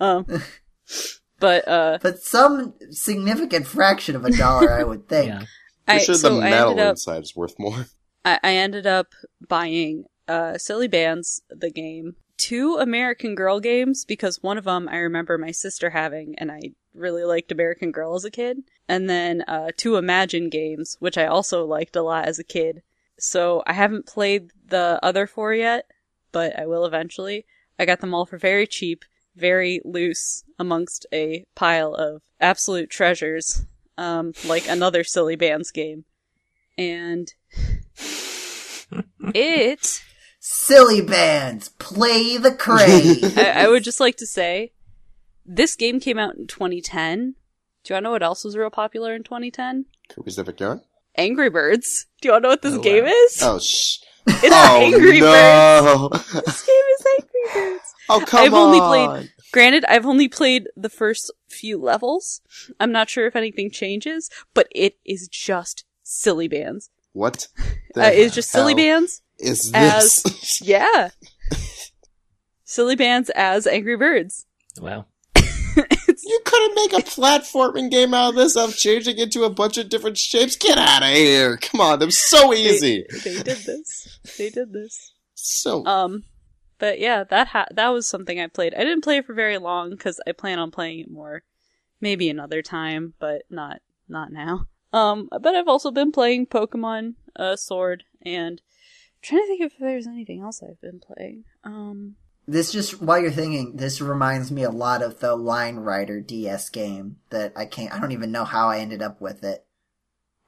Um, but uh, But some significant fraction of a dollar, I would think. Yeah. I I'm sure so the metal ended up inside is worth more. I, I ended up buying uh, Silly Bandz, the game, two American Girl games because one of them I remember my sister having, and I really liked American Girl as a kid, and then uh, two Imagine games, which I also liked a lot as a kid. So I haven't played the other four yet, but I will eventually. I got them all for very cheap, very loose amongst a pile of absolute treasures, um, like another Silly Bandz game. And it, Silly Bandz, play the crane. I, I would just like to say, this game came out in 2010. Do you want to know what else was real popular in 2010? Kirby's Epic Yarn? Angry Birds. Do you want to know what this Oh, game wow. is? Oh, shh. It's oh, Angry Birds. This game is Angry Birds. Oh, come I've on. only played- Granted, I've only played the first few levels. I'm not sure if anything changes, but it is just Silly Bandz. What? Uh, it's just Silly Bandz. Is as- this? Yeah. Silly Bandz as Angry Birds. Wow. It's, you couldn't make a platforming game out of this of changing into a bunch of different shapes? Get out of here. Come on, was so easy. They, they did this. They did this. So, Um, but yeah, that ha- that was something I played. I didn't play it for very long because I plan on playing it more, maybe another time, but not not now. Um, but I've also been playing Pokemon uh, Sword and trying to think if there's anything else I've been playing. Um, This just while you're thinking, this reminds me a lot of the Line Rider DS game that I can't. I don't even know how I ended up with it.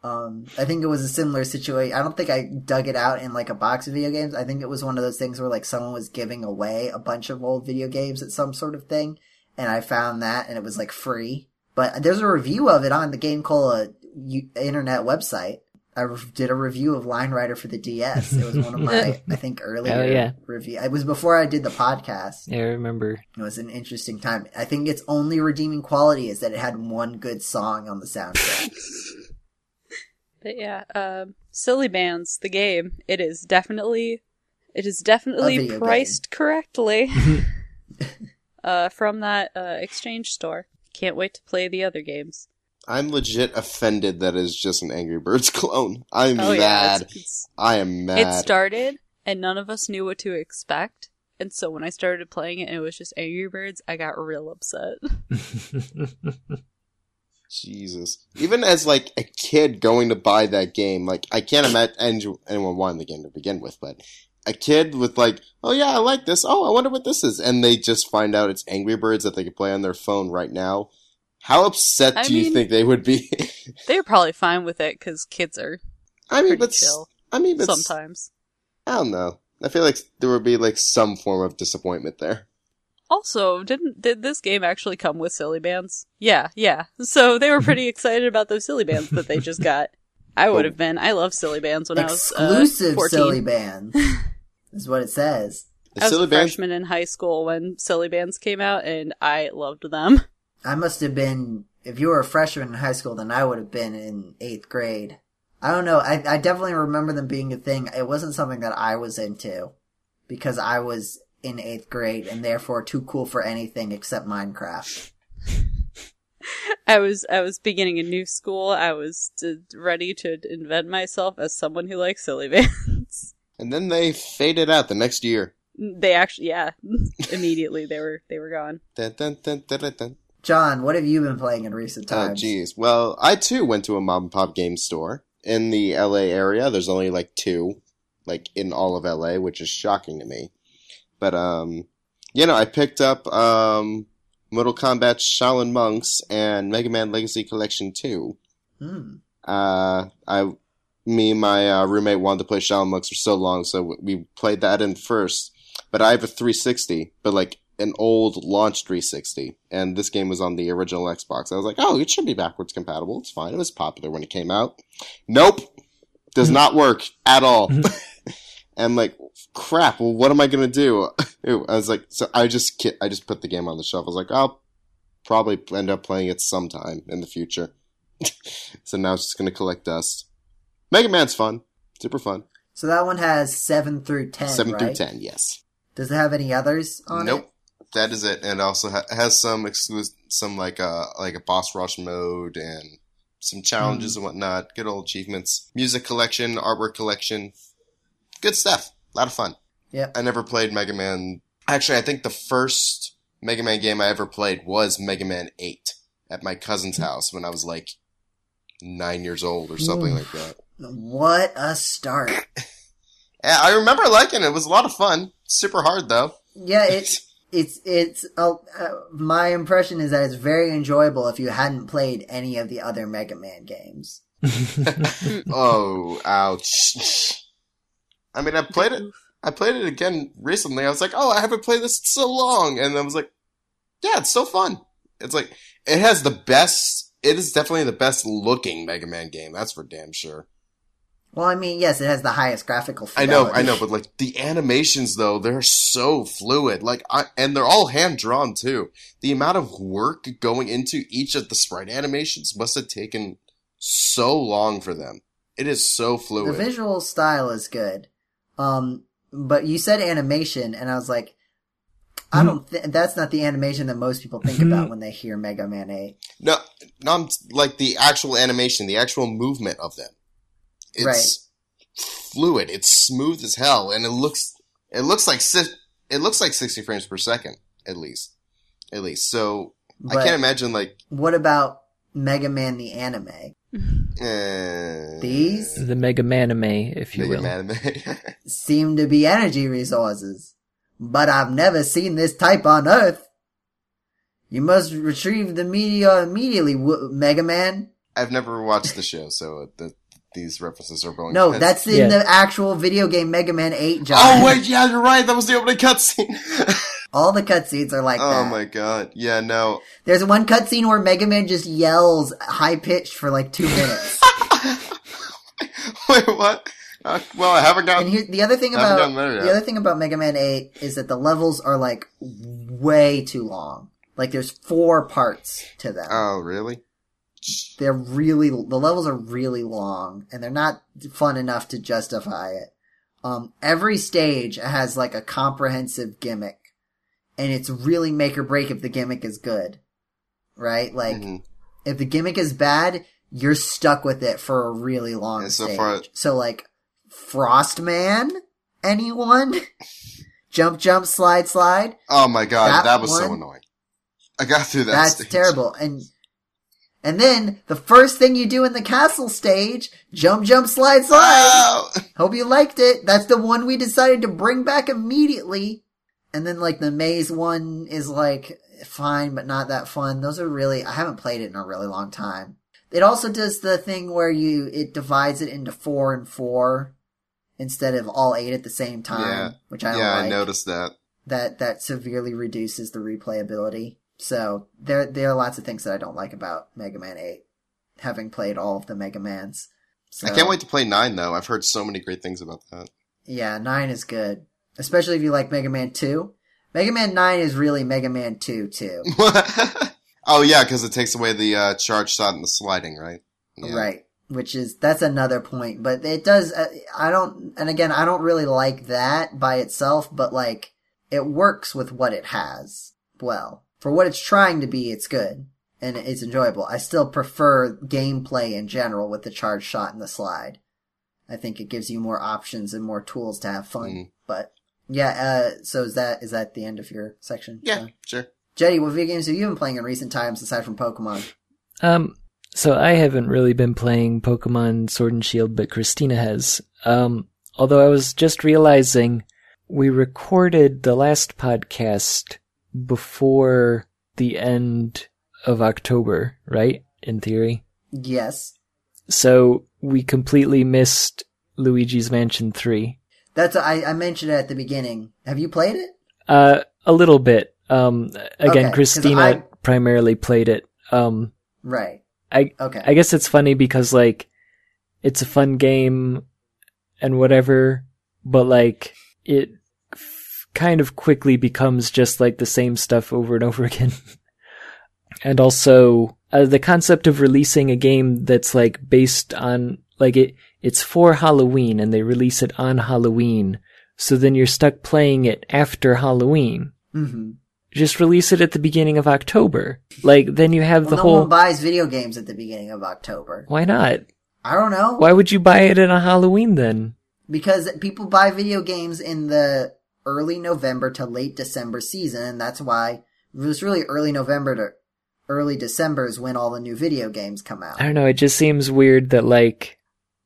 Um, I think it was a similar situation. I don't think I dug it out in like a box of video games. I think it was one of those things where like someone was giving away a bunch of old video games at some sort of thing, and I found that and it was like free. But there's a review of it on the Game Cola u- internet website. I did a review of Line Rider for the DS. It was one of my, I think, earlier Oh, yeah. review. It was before I did the podcast. Yeah, I remember. It was an interesting time. I think its only redeeming quality is that it had one good song on the soundtrack. but yeah, um, Silly Bandz, the game. It is definitely, it is definitely A video priced correctly. uh, from that uh, exchange store. Can't wait to play the other games. I'm legit offended that it's just an Angry Birds clone. I'm Oh yeah, mad. it's, it's, I am mad. it started and none of us knew what to expect. And so when I started playing it and it was just Angry Birds, I got real upset. Jesus. Even as like a kid going to buy that game, like I can't imagine anyone wanting the game to begin with, but a kid with like, oh yeah, I like this. Oh, I wonder what this is, and they just find out it's Angry Birds that they can play on their phone right now. How upset I do you think they would be? They're probably fine with it because kids are I mean, but chill I mean, but sometimes. I don't know. I feel like there would be like some form of disappointment there. Also, didn't did this game actually come with Silly Bandz? Yeah, yeah. So they were pretty excited about those Silly Bandz that they just got. I would have been. I love Silly Bandz when Exclusive I was uh, 14. Silly Bandz is what it says. The I was silly a bands. freshman in high school when Silly Bandz came out, and I loved them. I must have been, if you were a freshman in high school, then I would have been in eighth grade. I don't know. I, I definitely remember them being a thing. It wasn't something that I was into because I was in eighth grade and therefore too cool for anything except Minecraft. I was I was beginning a new school. I was uh, ready to invent myself as someone who likes silly bands. And then they faded out the next year. they actually, yeah, immediately they were they were gone. Dun, dun, dun, dun, dun, dun. John, what have you been playing in recent times? Oh, times? jeez. Well, I too went to a mom and pop game store in the LA area. There's only like two, like in all of LA, which is shocking to me. But um, you know, I picked up um, Mortal Kombat Shaolin Monks and Mega Man Legacy Collection Two. Hmm. Uh, I, me and my uh, roommate wanted to play Shaolin Monks for so long, so we played that in first. But I have a 360, but like an old launch 360, and this game was on the original Xbox. I was like, oh, it should be backwards compatible. It's fine. It was popular when it came out. Nope, does not work at all. and like, crap. Well, what am I gonna do? I was like, so I just I just put the game on the shelf. I was like, I'll probably end up playing it sometime in the future. so now it's just gonna collect dust. Mega Man's fun, super fun. So that one has 7 through 10, Seven right? through ten, yes. Does it have any others on nope, it? That is it. And it also ha- has some exclusive, some like a like a boss rush mode and some challenges Hmm. and whatnot. Good old achievements, music collection, artwork collection, good stuff. A lot of fun. Yep. I never played Mega Man. Actually, I think the first Mega Man game I ever played was Mega Man Eight at my cousin's house when I was like nine years old or something Ooh. like that. What a start. Yeah, I remember liking it. It was a lot of fun. Super hard though. Yeah, it's it's it's uh, my impression is that it's very enjoyable if you hadn't played any of the other Mega Man games. oh, ouch. I mean, I played it. I played it again recently. I was like, oh, I haven't played this so long, and I was like, yeah, it's so fun. It's like it has the best. It is definitely the best looking Mega Man game. That's for damn sure. Well, I mean, yes, it has the highest graphical. I know, I know, but like the animations though, they're so fluid. Like, I, and they're all hand drawn too. The amount of work going into each of the sprite animations must have taken so long for them. It is so fluid. The visual style is good. Um, but you said animation, and I was like, I Hmm. don't. Th- that's not the animation that most people think about when they hear Mega Man Eight. No, not like the actual animation, the actual movement of them. It's fluid. It's smooth as hell, and it looks it looks like it looks like sixty frames per second at least, at least. So But I can't imagine like what about Mega Man the anime? uh, These the Mega Manime, if you Mega will. Man. seem to be energy resources, but I've never seen this type on Earth. You must retrieve the meteor immediately, w- Mega Man. I've never watched the show, so the, these references are going. No, that's in Yeah. the actual video game Mega Man 8, John. Oh wait, yeah, you're right. That was the opening cutscene. All the cutscenes are like oh that. my god, yeah, no. There's one cutscene where Mega Man just yells high pitched for like two minutes. wait, what? Uh, well, I haven't and here, the other thing about gotten there yet. the other thing about Mega Man 8 is that the levels are like way too long. Like there's four parts to them. Oh, really? They're really the levels are really long and they're not fun enough to justify it. Um, every stage has like a comprehensive gimmick, and it's really make or break if the gimmick is good, right? Like Mhm. if the gimmick is bad, you're stuck with it for a really long And so stage. far- so like Frostman, anyone? jump, jump, slide, slide. Oh my god, That that, was so annoying. I got through that. That's stage. terrible. And and then the first thing you do in the castle stage, jump, jump, slide, slide. Ow! Hope you liked it. That's the one we decided to bring back immediately. And then like the maze one is like fine, but not that fun. Those are really, I haven't played it in a really long time. It also does the thing where you, it divides it into four and four instead of all eight at the same time, Yeah. which I don't yeah, like. I noticed that. That, that severely reduces the replayability. So there, there are lots of things that I don't like about Mega Man 8, having played all of the Mega Mans. So. I can't wait to play nine though. I've heard so many great things about that. Yeah, 9 is good. Especially if you like Mega Man 2. Mega Man 9 is really Mega Man 2 too. oh yeah, because it takes away the uh, charge shot and the sliding, right? Yeah. Right. Which is, that's another point. But it does, uh, I don't, and again, I don't really like that by itself, but like, it works with what it has well. For what it's trying to be, it's good. And it's enjoyable. I still prefer gameplay in general with the charge shot and the slide. I think it gives you more options and more tools to have fun. Mhm. But yeah, uh, so is that, is that the end of your section? Yeah, John? sure. Jeddy, what video games have you been playing in recent times aside from Pokemon? Um, so I haven't really been playing Pokemon Sword and Shield, but Christina has. Um, although I was just realizing we recorded the last podcast before the end of October, right? In theory. Yes. So we completely missed Luigi's Mansion 3. That's, I, I mentioned it at the beginning. Have you played it? Uh, a little bit. Um, Okay, Christina I- primarily played it. Um, Right. I, Okay. I guess it's funny because like it's a fun game and whatever, but like it kind of quickly becomes just like the same stuff over and over again. and also uh, the concept of releasing a game that's like based on like it it's for Halloween and they release it on Halloween. So then you're stuck playing it after Halloween. hmm Just release it at the beginning of October. Like then you have Well, the no whole one buys video games at the beginning of October. Why not? I don't know. Why would you buy it in a Halloween then? Because people buy video games in the early November to late December season, and that's why it was really early November to early December is when all the new video games come out. I don't know. It just seems weird that like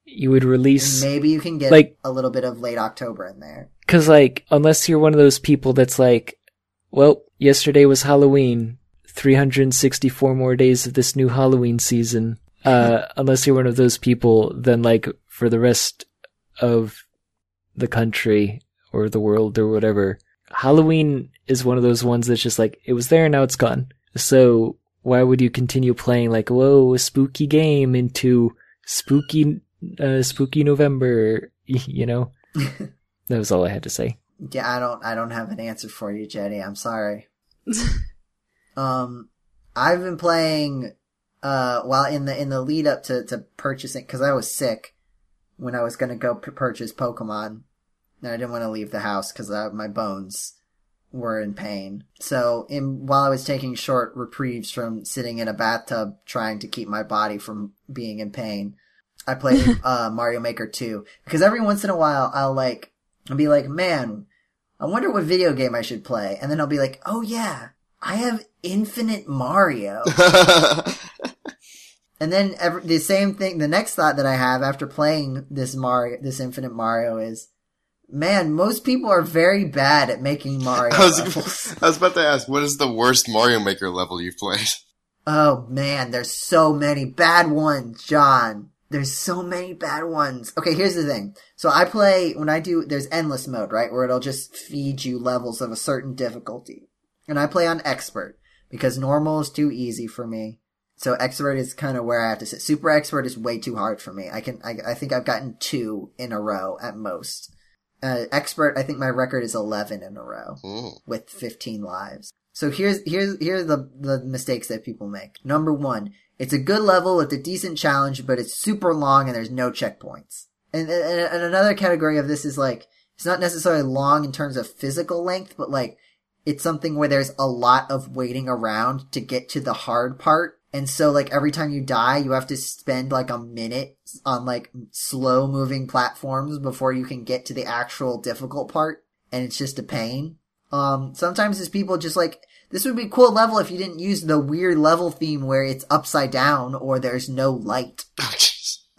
you would release Maybe you can get Like- a little bit of late October in there. Cause like, unless you're one of those people that's like, well, yesterday was Halloween, 364 more days of this new Halloween season. Uh, unless you're one of those people, then like, for the rest of the country or the world or whatever, Halloween is one of those ones that's just like, it was there, and now it's gone. So, why would you continue playing like, whoa, a spooky game into spooky, uh, spooky November, you know? That was all I had to say. Yeah, I don't I don't have an answer for you, Jeddy. I'm sorry. um I've been playing uh while in the in the lead up to to purchasing cuz I was sick when I was going to go p- purchase Pokemon. And I didn't want to leave the house cuz uh, my bones were in pain. So, in while I was taking short reprieves from sitting in a bathtub trying to keep my body from being in pain, I played uh Mario Maker 2 because every once in a while I'll like I'll be like, "Man, I wonder what video game I should play." And then I'll be like, "Oh yeah, I have Infinite Mario." and then every, the same thing, the next thought that I have after playing this Mario, this Infinite Mario is, "Man, most people are very bad at making Mario." I was, levels." I was about to ask, what is the worst Mario Maker level you've played? Oh man, there's so many bad ones, John. There's so many bad ones. Okay, here's the thing. So I play when I do there's endless mode, right? Where it'll just feed you levels of a certain difficulty. And I play on expert because normal is too easy for me. So expert is kind of where I have to sit. Super expert is way too hard for me. I can I, I think I've gotten 2 in a row at most. Uh, expert, I think my record is 11 in a row Mm. with 15 lives. So here's here's here's the the mistakes that people make. Number one, it's a good level with a decent challenge, but it's super long and there's no checkpoints. And, and, and another category of this is like it's not necessarily long in terms of physical length, but like it's something where there's a lot of waiting around to get to the hard part. And so like every time you die, you have to spend like a minute on like slow moving platforms before you can get to the actual difficult part. And it's just a pain. Um, sometimes it's people just like, this would be a cool level if you didn't use the weird level theme where it's upside down or there's no light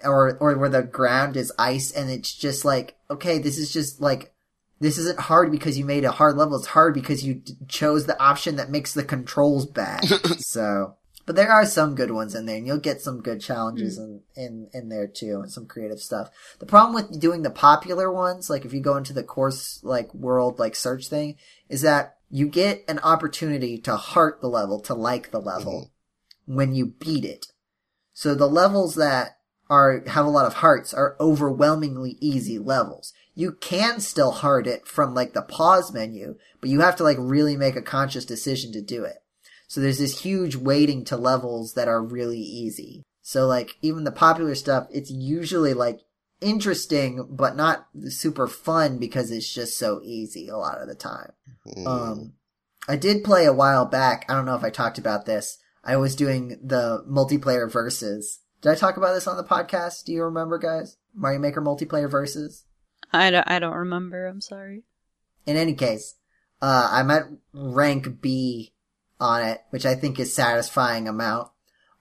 Oh, or, or where the ground is ice and it's just like, okay, this is just like, this isn't hard because you made a hard level. It's hard because you d- chose the option that makes the controls bad. so, but there are some good ones in there and you'll get some good challenges hmm. in, in, in there too and some creative stuff. The problem with doing the popular ones, like if you go into the course, like world, like search thing, is that you get an opportunity to heart the level, to like the level mm-hmm. when you beat it. So the levels that are, have a lot of hearts are overwhelmingly easy levels. You can still heart it from like the pause menu, but you have to like really make a conscious decision to do it. So there's this huge weighting to levels that are really easy. So like even the popular stuff, it's usually like interesting, but not super fun because it's just so easy a lot of the time. Mm. Um, I did play a while back. I don't know if I talked about this. I was doing the multiplayer versus. Did I talk about this on the podcast? Do you remember, guys? Mario Maker multiplayer versus. I don't, I don't remember. I'm sorry. In any case, uh, I'm at rank B on it, which I think is satisfying amount.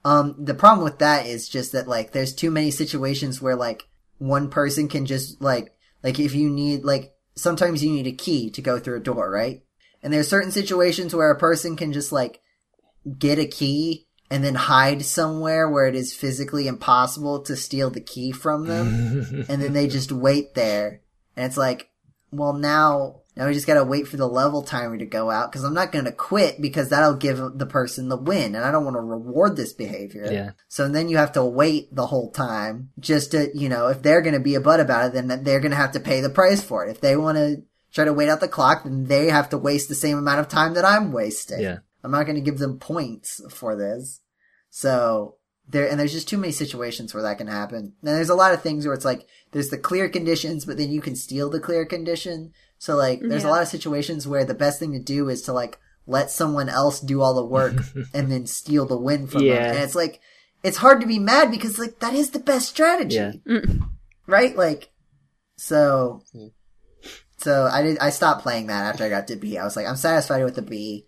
Um, the problem with that is just that like there's too many situations where like one person can just like like if you need like sometimes you need a key to go through a door, right? And there's certain situations where a person can just like get a key and then hide somewhere where it is physically impossible to steal the key from them and then they just wait there. And it's like, well, now, now we just gotta wait for the level timer to go out because I'm not gonna quit because that'll give the person the win and I don't want to reward this behavior. Yeah. So then you have to wait the whole time just to, you know, if they're gonna be a butt about it, then they're gonna have to pay the price for it. If they want to try to wait out the clock, then they have to waste the same amount of time that I'm wasting. Yeah. I'm not going to give them points for this. So there, and there's just too many situations where that can happen. And there's a lot of things where it's like, there's the clear conditions, but then you can steal the clear condition. So like, there's a lot of situations where the best thing to do is to like, let someone else do all the work and then steal the win from them. And it's like, it's hard to be mad because like, that is the best strategy Yeah. Mm. right? Like, so, so I did. I stopped playing that after I got to B. I was like, I'm satisfied with the B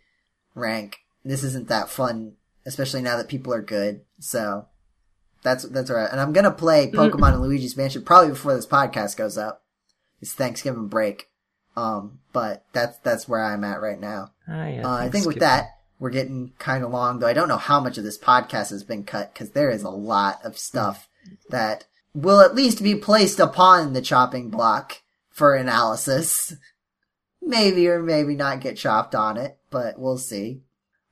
rank. This isn't that fun, especially now that people are good. So, That's that's all right. And I'm gonna play Pokemon and Luigi's Mansion probably before this podcast goes up. It's Thanksgiving break. Um, but that's that's where I'm at right now. Ah, yeah, Uh, I think with that, we're getting kind of long, though. I don't know how much of this podcast has been cut because there is a lot of stuff that will at least be placed upon the chopping block for analysis. Maybe or maybe not get chopped on it, but we'll see.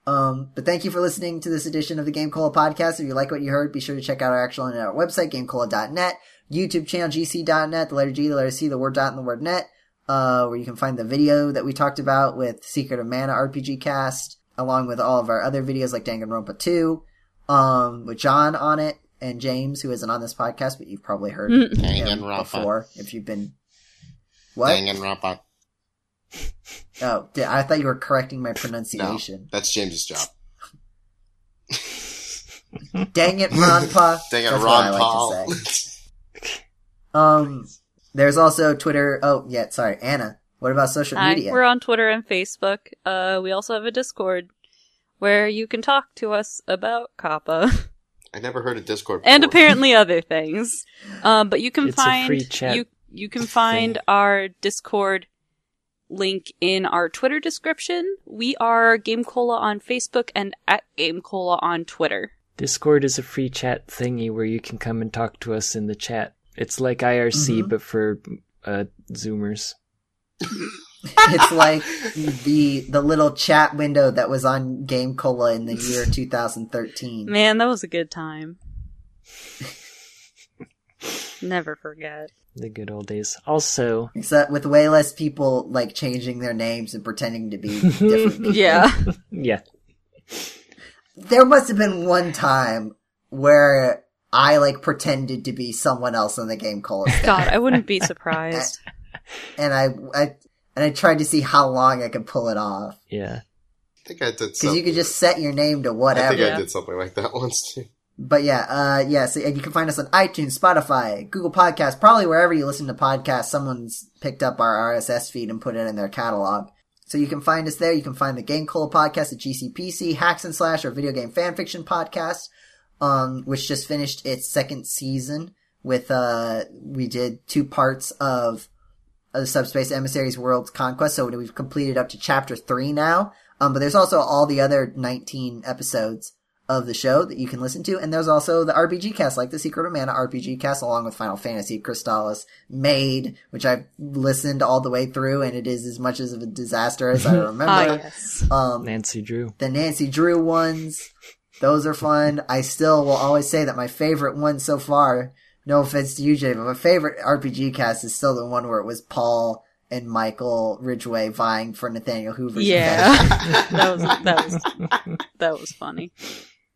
Um, but thank you for listening to this edition of the GameCola podcast. If you like what you heard, be sure to check out our actual internet website, gamecola.net, YouTube channel, gc.net, the letter G, the letter C, the word dot, and the word net, uh, where you can find the video that we talked about with Secret of Mana RPG cast, along with all of our other videos like Danganronpa 2, um, with John on it, and James, who isn't on this podcast, but you've probably heard him Danganronpa. before, if you've been... What? Danganronpa. Oh, I thought you were correcting my No, pronunciation. that's James's job. Dang it, Ronpa. Dang it, That's what Ron I like Paul. to say. Um, there's also Twitter. Oh, yeah, sorry, Anna. What about social Hi, media? we're on Twitter and Facebook. Uh, we also have a Discord where you can talk to us about COPPA I never heard of Discord. Before. and apparently other things. Um, but you can It's find you you can find thing. our Discord link in our Twitter description. We are GameCola on Facebook and at GameCola on Twitter. Discord is a free chat thingy where you can come and talk to us in the chat. It's like IRC Mhm. but for uh, Zoomers. it's like the the little chat window that was on GameCola in the year 2013. Man, that was a good time. Never forget. The good old days. Also, Except with way less people like changing their names and pretending to be different people. Yeah. yeah, There must have been one time where I like pretended to be someone else on the GameCola staff. God, I wouldn't be surprised. and I, I and I tried to see how long I could pull it off. yeah. I think I did Because you could just set your name to whatever. I whatever. think I did something like that once too. But yeah, uh, yeah, so, and you can find us on iTunes, Spotify, Google Podcasts, probably wherever you listen to podcasts, someone's picked up our RSS feed and put it in their catalog. So you can find us there. You can find the GameCola podcast at GCPC, Hacks and Slash, or video game Fan Fiction podcast, um, which just finished its second season with, uh, we did two parts of, of the Subspace Emissaries World's Conquest. So we've completed up to chapter three now. Um, but there's also all the other 19 episodes of the show that you can listen to. And there's also the RPG cast, like the Secret of Mana RPG cast, along with Final Fantasy Crystallis Made, which I've listened all the way through, and it is as much as of a disaster as I remember. Ah, yes. Um, Nancy Drew. the Nancy Drew ones, those are fun. I still will always say that my favorite one so far, no offense to you, Jay, but my favorite RPG cast is still the one where it was Paul and Michael Ridgway vying for Nathaniel Hoover's Yeah. that was that was that was funny.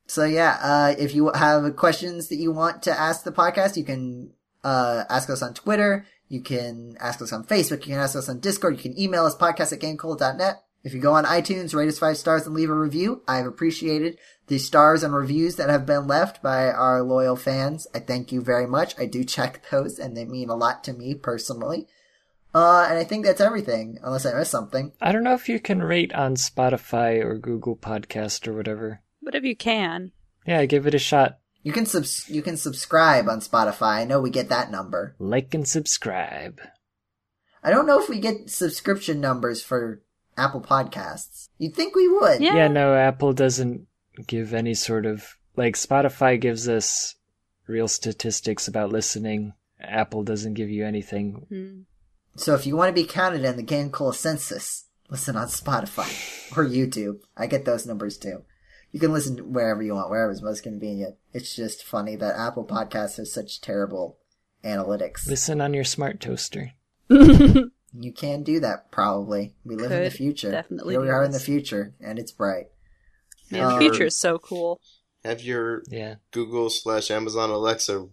So yeah, uh, if you have questions that you want to ask the podcast, you can uh, ask us on Twitter. You can ask us on Facebook. You can ask us on Discord. You can email us podcast at gamecola.net. If you go on iTunes, rate us five stars and leave a review. I've appreciated the stars and reviews that have been left by our loyal fans. I thank you very much. I do check those and they mean a lot to me personally. Uh, and I think that's everything, unless I missed something. I don't know if you can rate on Spotify or Google Podcast or whatever. But if you can, Yeah, give it a shot. You can subs- you can subscribe on Spotify. I know we get that number. Like and subscribe. I don't know if we get subscription numbers for Apple Podcasts. You'd think we would. Yeah. Yeah, no, Apple doesn't give any sort of like Spotify gives us real statistics about listening. Apple doesn't give you anything. Hmm. So if you want to be counted in the GameCola census, listen on Spotify or YouTube. I get those numbers too. You can listen wherever you want, wherever's most convenient. It's just funny that Apple Podcasts has such terrible analytics. Listen on your smart toaster. You can do that probably. We live in the future. definitely Here we are in the future, and it's bright. Man, the Um, future is so cool. Have your Yeah. Google slash Amazon Alexa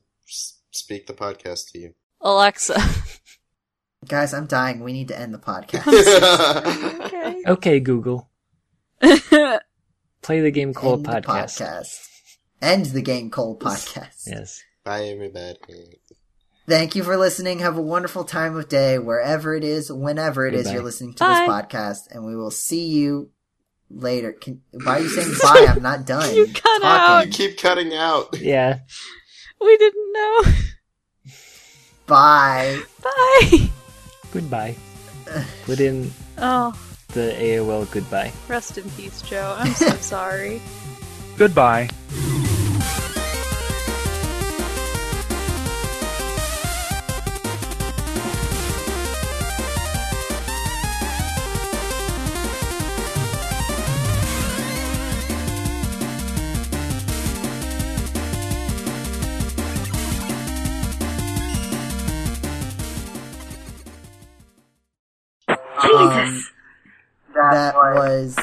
speak the podcast to you. Alexa. Guys, I'm dying. We need to end the podcast. okay. Okay, Google. Play the GameCola End the podcast. podcast. End the GameCola podcast. Yes. Bye, everybody. Thank you for listening. Have a wonderful time of day, wherever it is, whenever it is Goodbye. you're listening to Bye. this podcast, and we will see you later. Can, why are you saying bye? I'm not done. You cut talking. You keep cutting out. Yeah. We didn't know. Bye. Bye. Goodbye. Put in Oh, the AOL goodbye. rest in peace, Joe. I'm so sorry. Goodbye. Was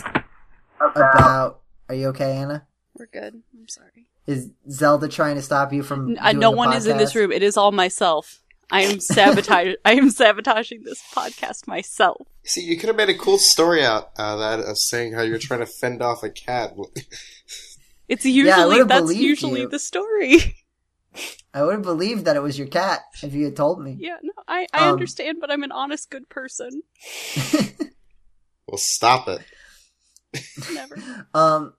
about. Are you okay, Anna? We're good. I'm sorry. Is Zelda trying to stop you from? Uh, doing no the one is in this room. It is all myself. I am sabotage. I am sabotaging this podcast myself. See, you could have made a cool story out out of that, of saying how you're trying to fend off a cat. It's usually would've that's usually you. the story. I would have believed that it was your cat if you had told me. yeah, no, I I Um, understand, but I'm an honest, good person. well, stop it. Never. Um,